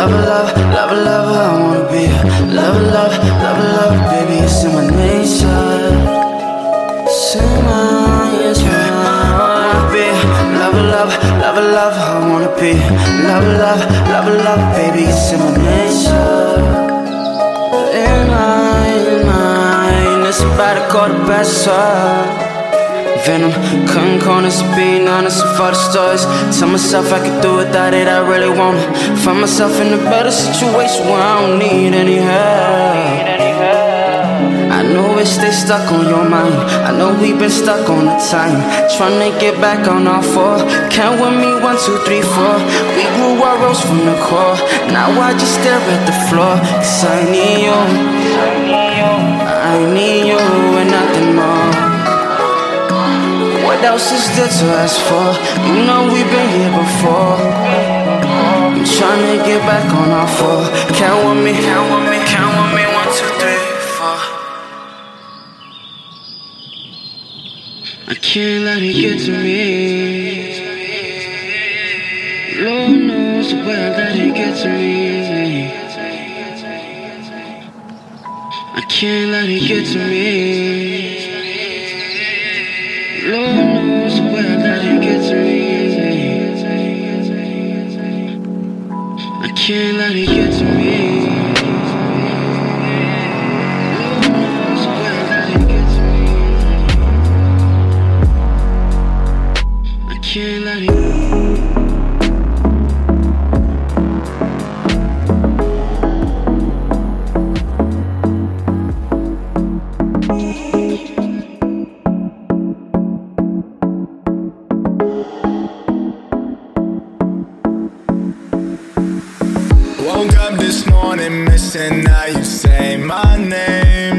A lover, lover, lover, lover. I wanna be a lover, lover, lover, lover. Baby, it's in my nature. In my, it's. I wanna be a lover, lover, lover, lover. I wanna be a lover, lover, lover, lover. Baby, it's in my nature. In my, in my. It's about to go to best. Venom, cutting corners, being honest with all the stories. Tell myself I could do without it, I really wanna find myself in a better situation where I don't need any help. I know it stays stuck on your mind. I know we've been stuck on the time. Trying to get back on our four. Count with me, one, two, three, four. We grew our rose from the core. Now I just stare at the floor. Cause I need you. I need you and nothing more. What else is there to ask for? You know we've been here before. I'm trying to get back on our four. Count with me, count with me, count with me. One, two, three, four. I can't let it get to me. Lord knows where let it get to me. I can't let it get to me. Knows where it get me. I can't let it get to me. This morning missing Now you say my name.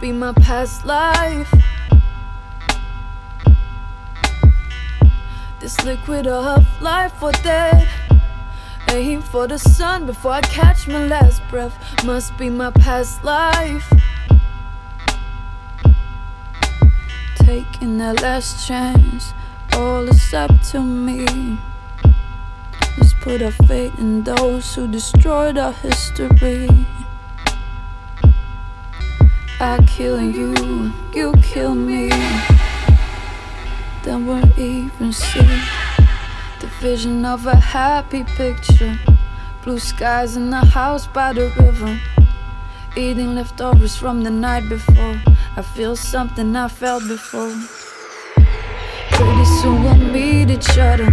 Be my past life. This liquid of life or death. Aim for the sun before I catch my last breath. Must be my past life. Taking that last chance, all is up to me. Just put our fate in those who destroyed our history. killing you, you kill me. Then we'll even see the vision of a happy picture. Blue skies in the house by the river. Eating leftovers from the night before. I feel something I felt before. Pretty soon we'll meet each other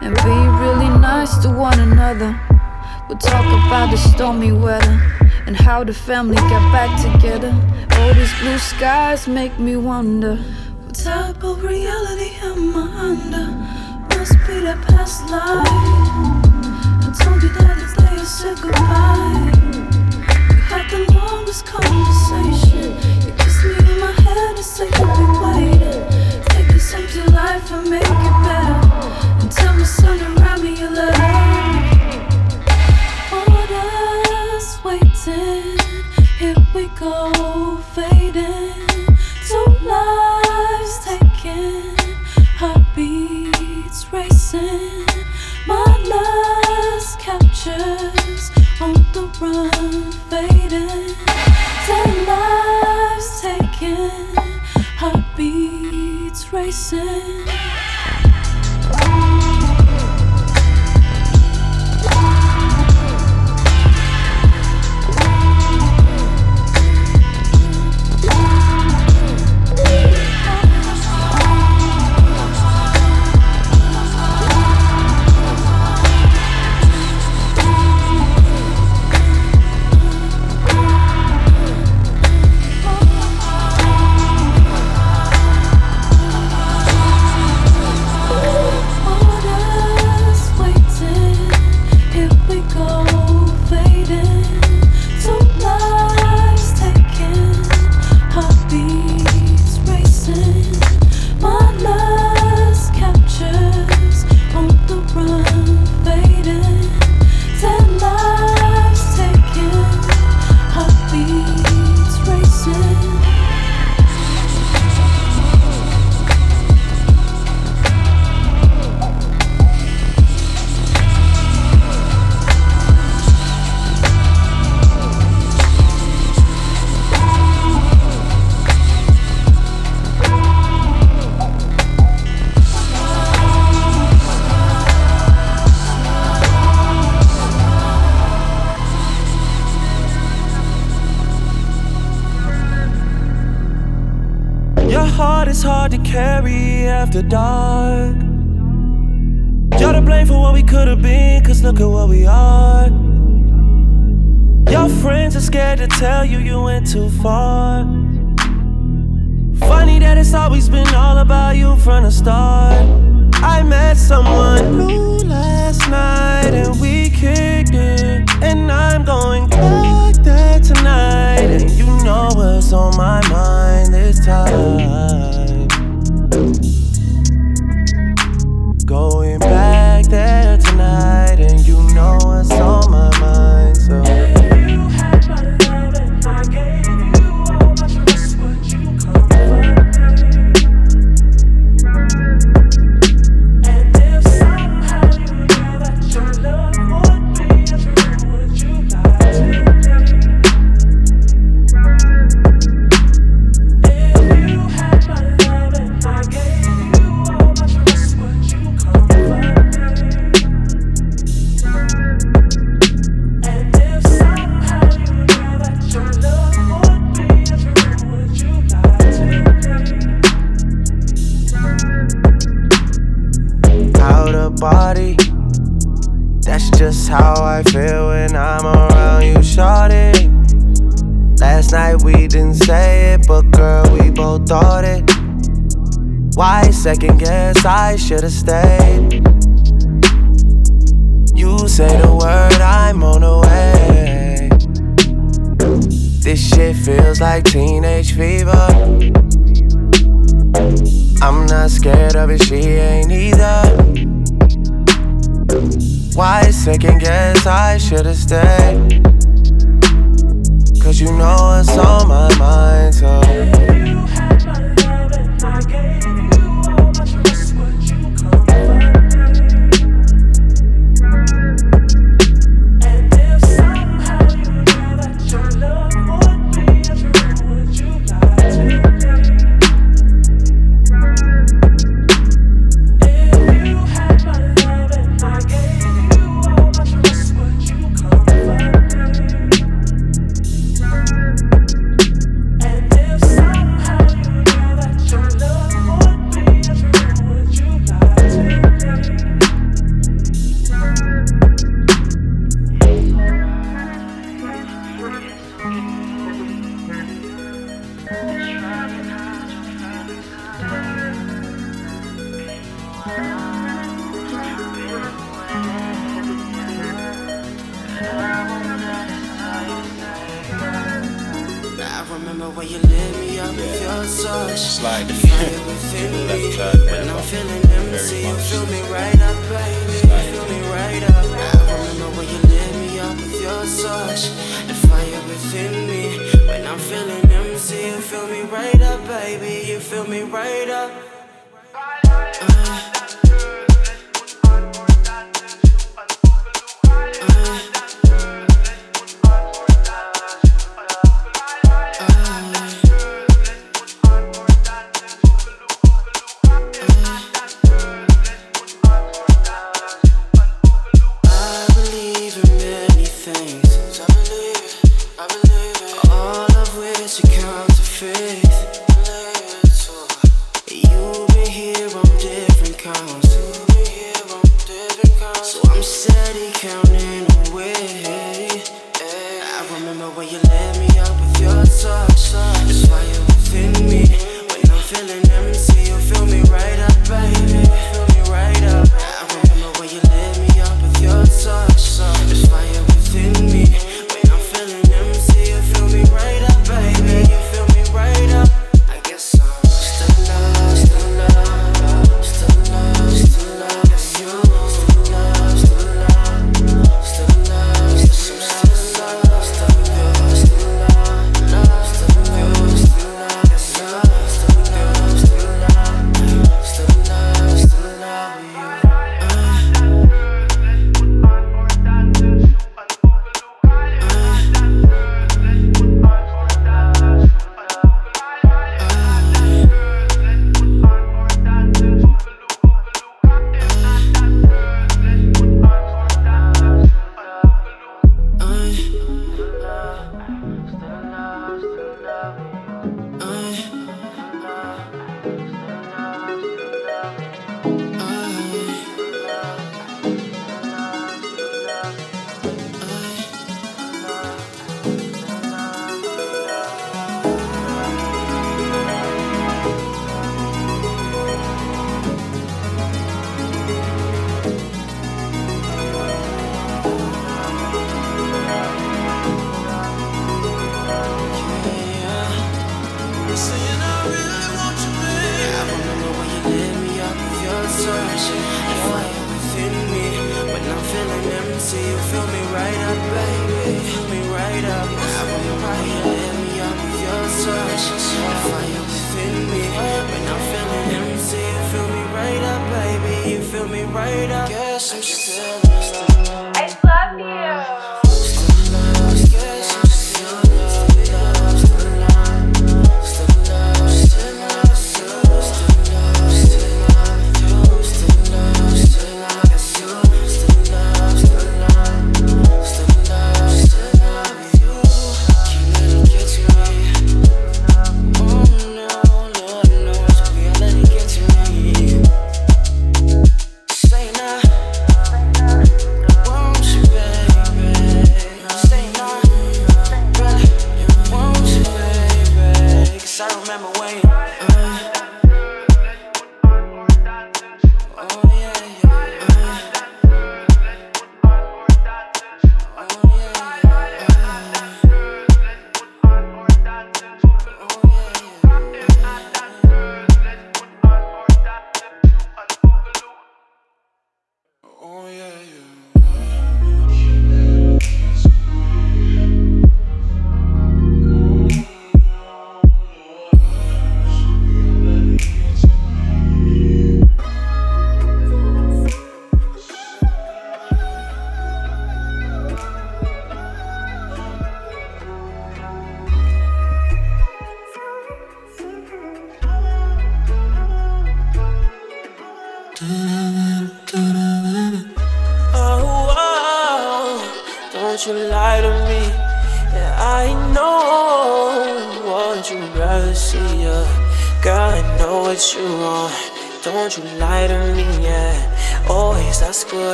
and be really nice to one another. We'll talk about the stormy weather and how the family got back together. All these blue skies make me wonder. What type of reality am I under? Must be the past life. I told you that it's days said goodbye. You had the longest conversation. kick it. And I'm going back there tonight. And you know what's on my better stay.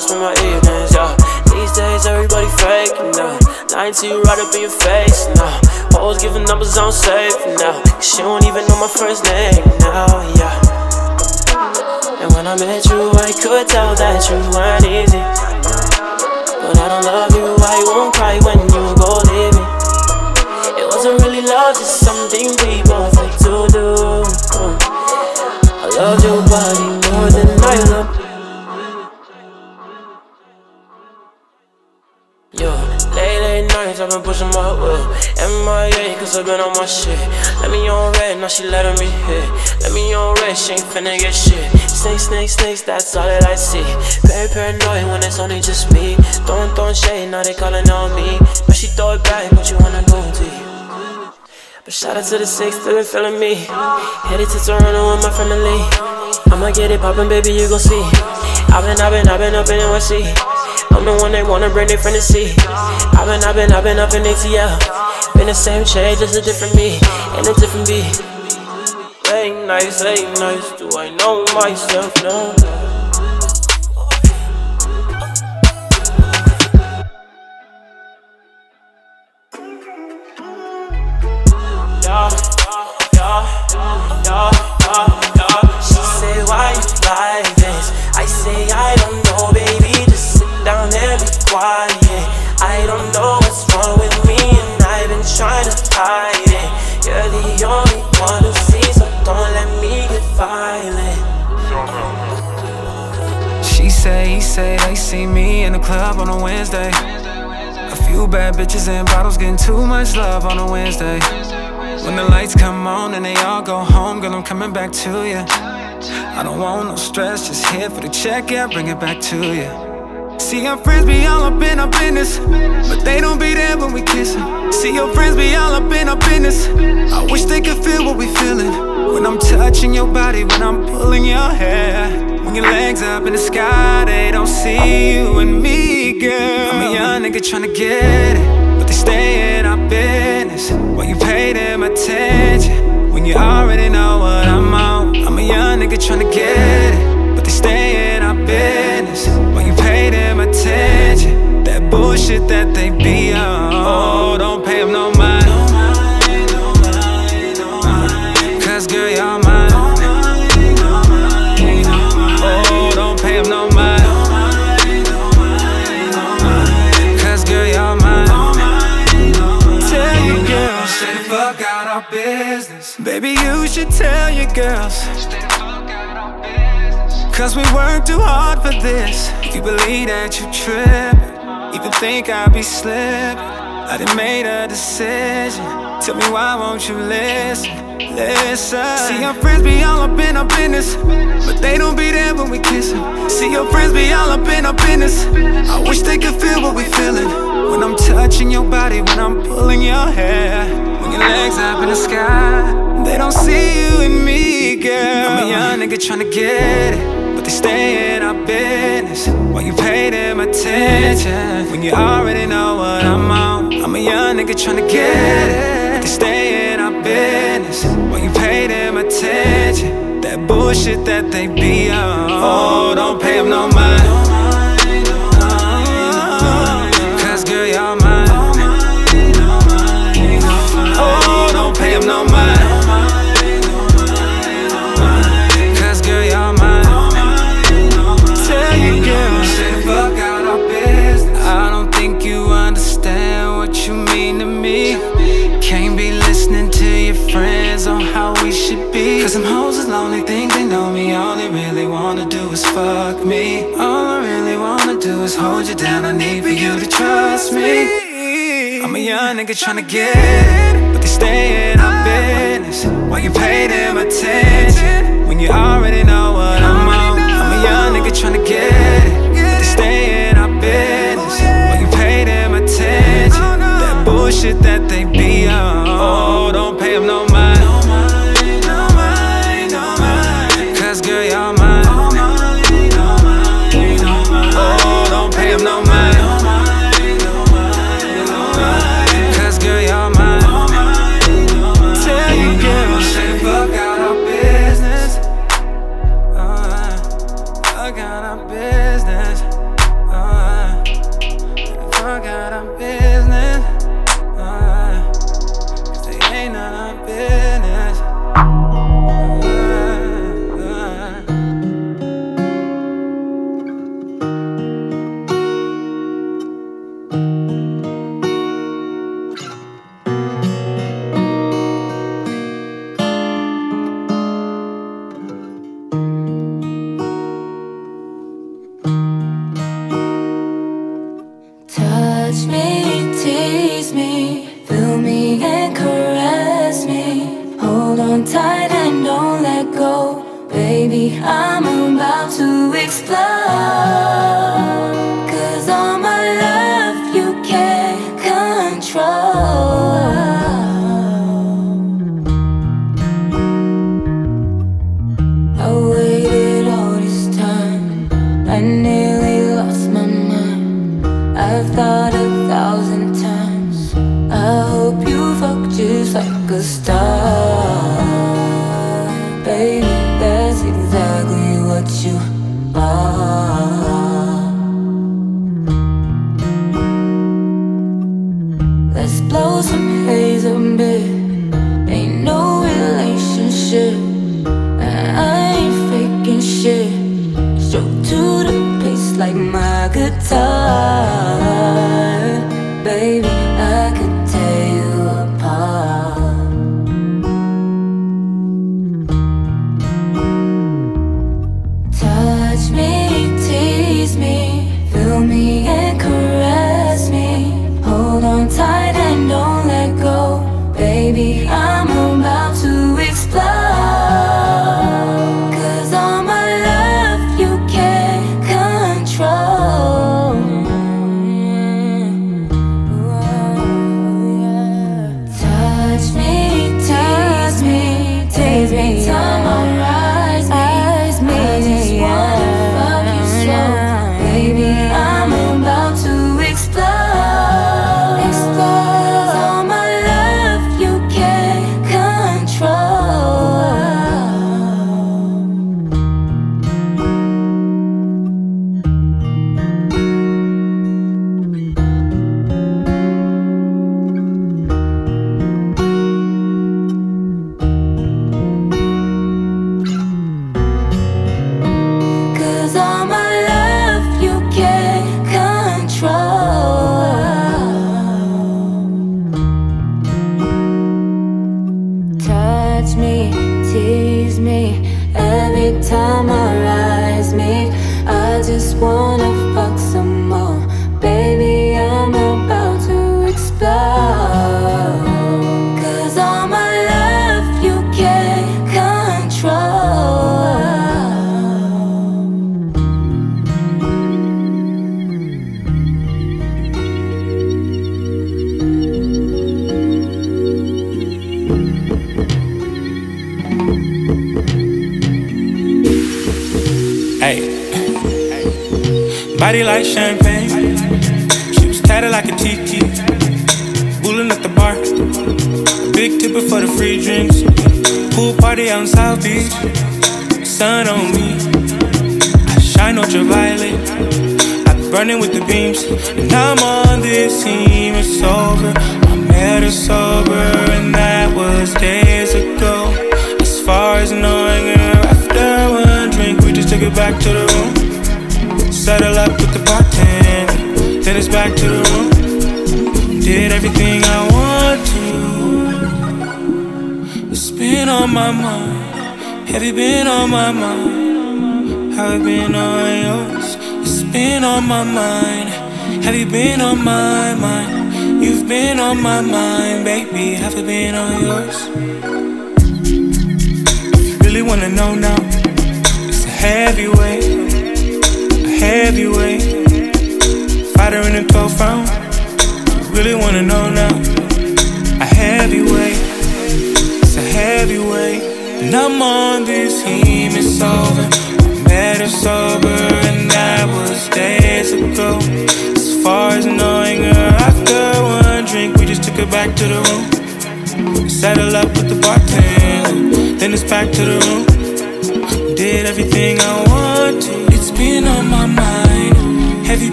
I spend my evenings, yeah. These days, everybody fake, now. Lying to you right up in your face, now. Always giving numbers on safe, now. Cause you don't even know my first name, now, yeah. And when I met you, I could tell that you weren't easy. But I don't love you, I won't cry when you go leave me. It wasn't really love, just something we I've been pushing my will. MIA, cause I've been on my shit. Let me on red, now she letting me hit. Let me on red, she ain't finna get shit. Snakes, snakes, snakes, that's all that I see. Very paranoid when it's only just me. Throwing, throwing shade, now they calling on me. But she throw it back, but you wanna go deep. But shout out to the six, still been feeling me. Headed to Toronto with my family. I'ma get it poppin', baby, you gon' see. I've been, I've been, I've been up in NYC. I'm the one they wanna bring their friend to see. I've been, I've been, I've been up in ATL. Been the same shade, just a different me, and a different beat. Late nights, late nights, do I know myself yeah. She say, why you like this? I say, I don't club on a Wednesday. A few bad bitches and bottles getting too much love on a Wednesday. When the lights come on and they all go home, girl, I'm coming back to you. I don't want no stress, just here for the check, yeah, bring it back to you. See your friends be all up in our business, but they don't be there when we kissin'. See your friends be all up in our business. I wish they could feel what we feelin' when I'm touching your body, when I'm pulling your hair. When your legs up in the sky, they don't see you and me, girl. I'm a young nigga tryna get it, but they stay in our business. While you pay them attention, when you already know what I'm on. I'm a young nigga tryna get it, but they stay in our business. While you pay them attention, that bullshit that they be on. Baby, you should tell your girls. Cause we worked too hard for this. If you believe that you trippin', even think I'll be slipping. I done made a decision. Tell me why won't you listen? Listen. See your friends be all up in our business, but they don't be there when we kiss kissin'. See your friends be all up in our business. I wish they could feel what we feelin' when I'm touching your body, when I'm pulling your hair, when your legs up in the sky. They don't see you and me, girl. I'm a young nigga tryna get it, but they stay in our business. While you pay them attention, when you already know what I'm on. I'm a young nigga tryna get it, but they stay in our business. While you pay them attention, that bullshit that they be on. Oh, don't pay them no mind. A young nigga tryna get it, but they stay in our business. While you pay them attention, when you already know what I'm on. I'm a young nigga tryna get it, but they stay in our business. While you pay them attention, that bullshit that they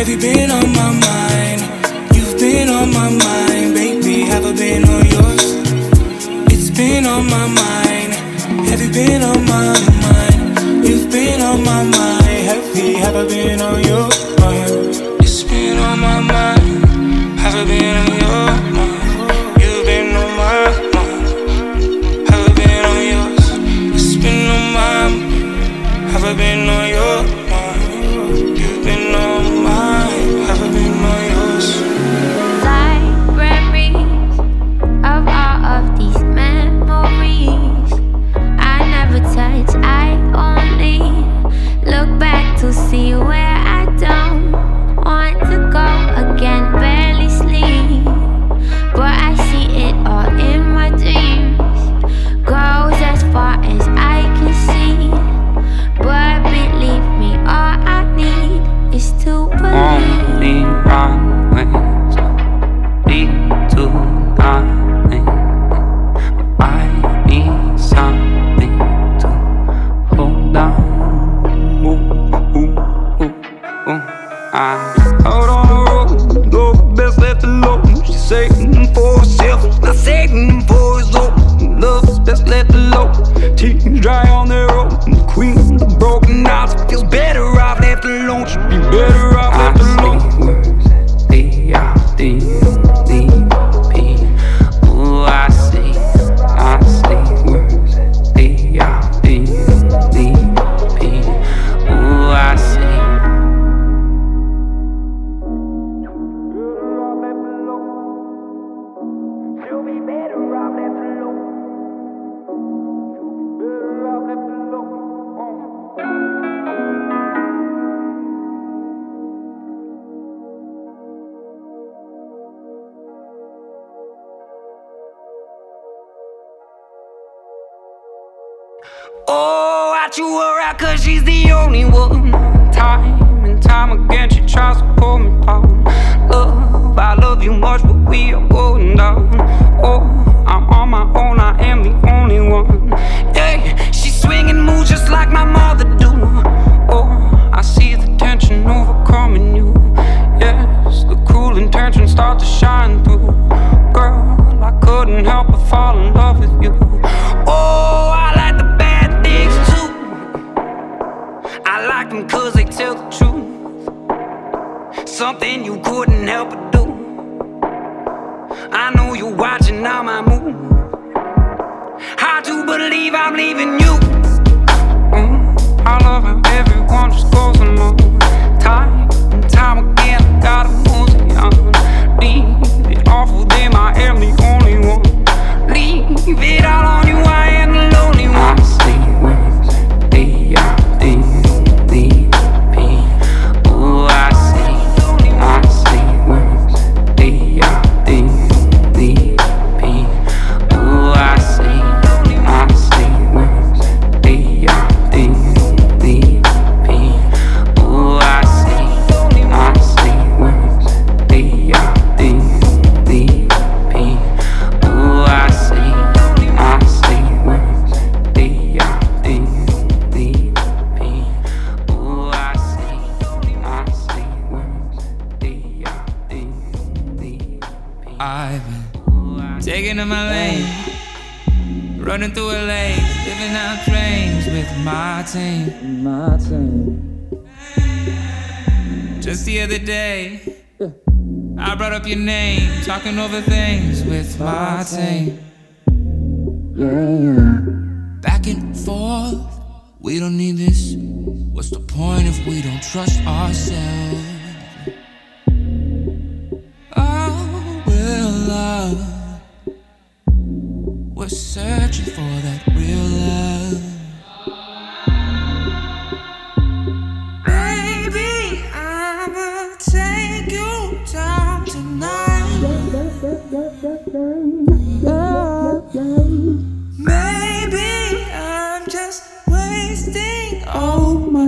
Have you been on my mind? You've been on my mind, baby. Have I been on yours? It's been on my mind. Have you been on my mind? You've been on my mind. Have you, have I been on your mind? It's been on my mind. Have I been on your mind?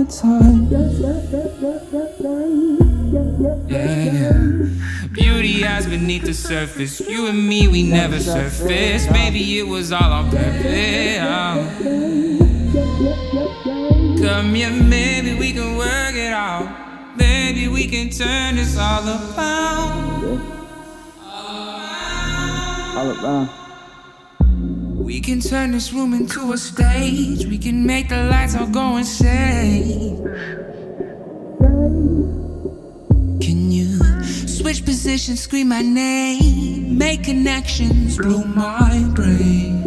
Time. Yeah. Beauty eyes beneath the surface. You and me, we never surfaced. Maybe it was all on purpose. Come here, maybe we can work it out. Maybe we can turn this all around. All around. We can turn this room into a stage. We can make the lights all go insane. Can you switch positions, scream my name, make connections, blow my brain?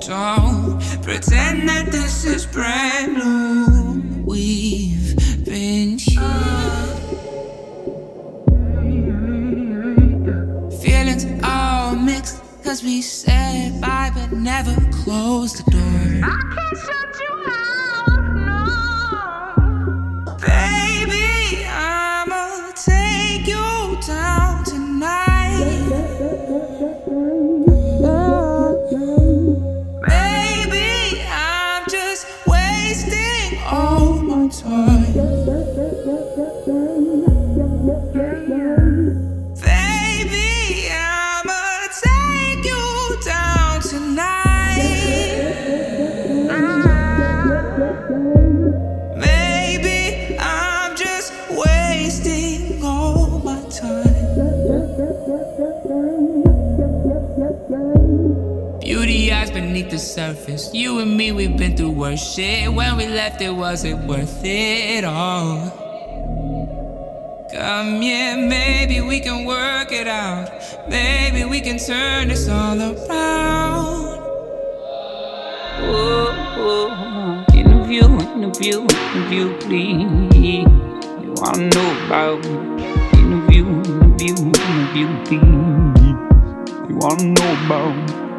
Don't pretend that this is brand new. We've been here. Cause we said bye but never closed the door. Surface. You and me, we've been through worse shit. When we left, it wasn't worth it all. Come here, maybe we can work it out. Maybe we can turn this all around. Oh, oh, interview, interview, interview, please. You wanna know about me? Interview, interview, interview, please. You wanna know about me?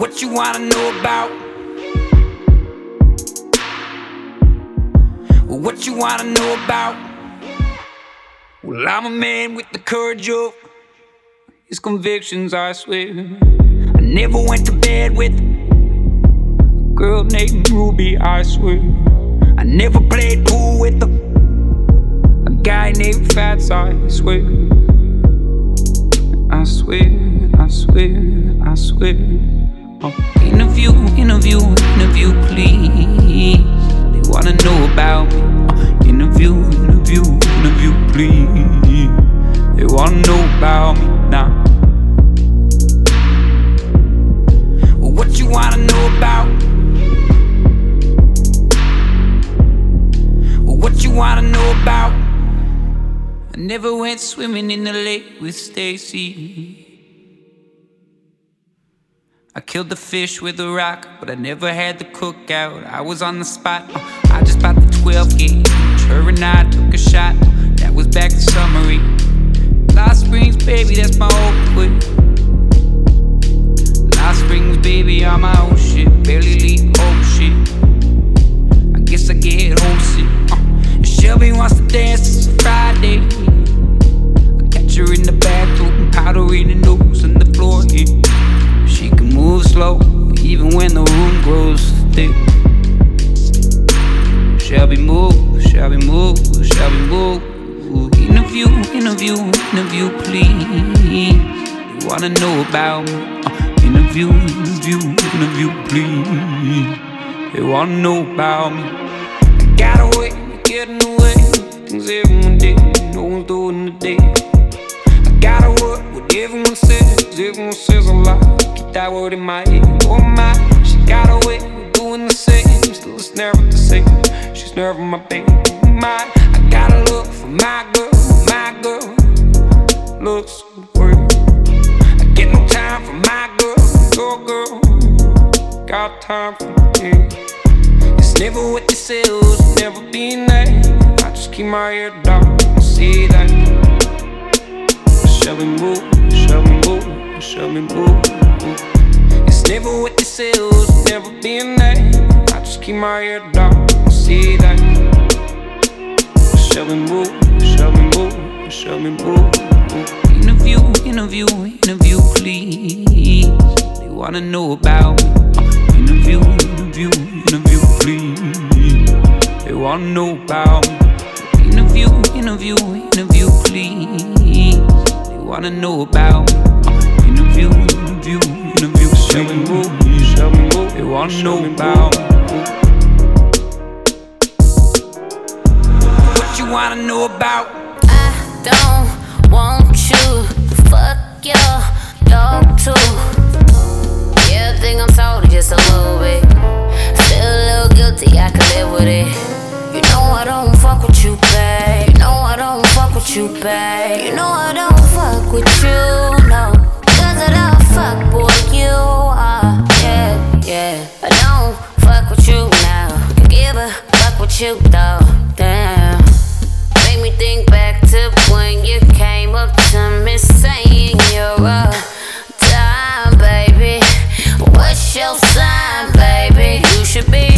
What you wanna know about? What you wanna know about? Well, I'm a man with the courage of his convictions, I swear. I never went to bed with a girl named Ruby, I swear. I never played pool with a, a guy named Fats, I swear. I swear, I swear, I swear. Interview, interview, interview, please. They wanna know about me. Oh, interview, interview, interview, please. They wanna know about me now. Well, what you wanna know about? Well, what you wanna know about? I never went swimming in the lake with Stacy. I killed the fish with a rock, but I never had the cookout. I was on the spot. uh, I just bought the 12 gauge. Her and I took a shot. That was back to summery. Lost Springs, baby, that's my old quit. Lost Springs, baby, on my own shit. Barely leave home shit. I guess I get homesick. Uh, Shelby wants to dance, it's Friday. I catch her in the bathroom, powdering the nose on the floor here. She can move slow, even when the room grows thick. Shelby move, Shelby move, Shelby move. Interview, interview, interview, please. You wanna know about me? Uh, interview, interview, interview, please. They wanna know about me. I got away, getting away. Things everyone did, no one's doing the day. I gotta work what everyone says. Everyone says a lot. That word in my head. Oh my, she got away, we're doing the same. Still it's never the same. She's never my baby. Oh, my, I gotta look for my girl, my girl. Looks worth. I get no time for my girl, your girl. Got time for me. It's never what they say, it's never been that. I just keep my head down and see that. Shall we move? We move? Shall? It's never what they say, it's never been that. I just keep my head down see that. Shall we move? Shall we move? Shall we move? Interview, interview, interview, please. They wanna know about me. interview, interview, interview, please. They wanna know about me interview, interview, interview, please. They wanna know about uh, interview, interview, interview, Shall we move? Shall we move? They wanna know about what you wanna know about. I don't want you to fuck your dog too. Yeah, I think I'm salty just a little bit. Still a little guilty, I can live with it. You know I don't fuck with you, babe. You know I don't fuck with you, babe. You know I don't fuck with you, no. Fuck boy you are. Yeah, yeah. I don't fuck with you now. Give a fuck you. Damn. Make me think back to when you came up to me saying you're a dime, baby. What's your sign, baby? You should be.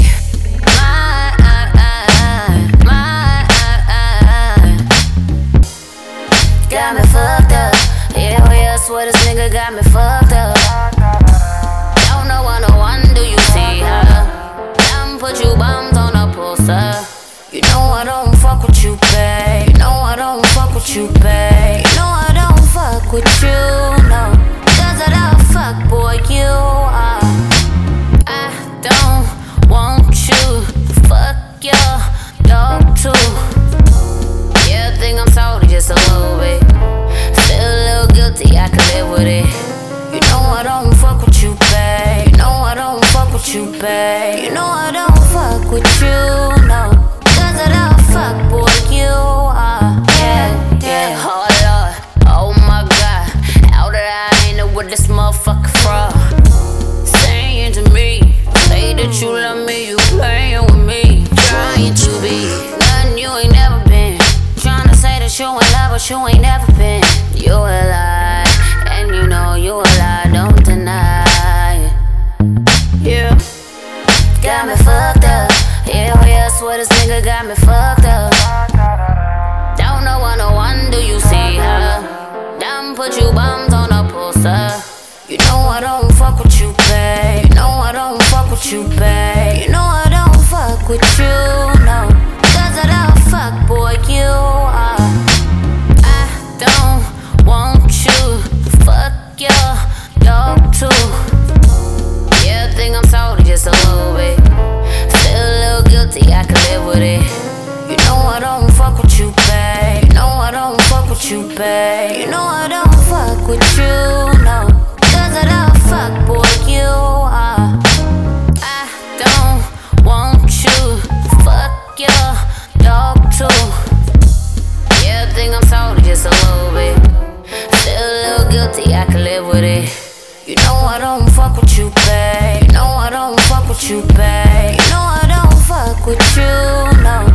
Got me fucked up. Yeah, yeah, I swear this nigga got me fucked babe. You know I don't fuck with you, no. Cause of the fuck boy you are. Yeah, yeah. Oh Lord, oh my God. How did I end up with this motherfucker fraud? Saying to me, say that you love me, you playing with me. Trying to be nothing you ain't never been. Trying to say that you in love, but you ain't never been. You a swear this nigga got me fucked up. Don't know what no one do you see her? Damn, put you bombs on a poster. You know I don't fuck with you, babe. You know I don't fuck with you, babe. You know you, babe. You know I don't fuck with you, no. Cause I don't fuck with you are. I don't want you. Fuck your dog too. Yeah, I think I'm salty just a little bit. Still a little guilty, I can live with it. You know I don't fuck with you, babe. You know I don't fuck with you, babe. You know I don't fuck with you, no.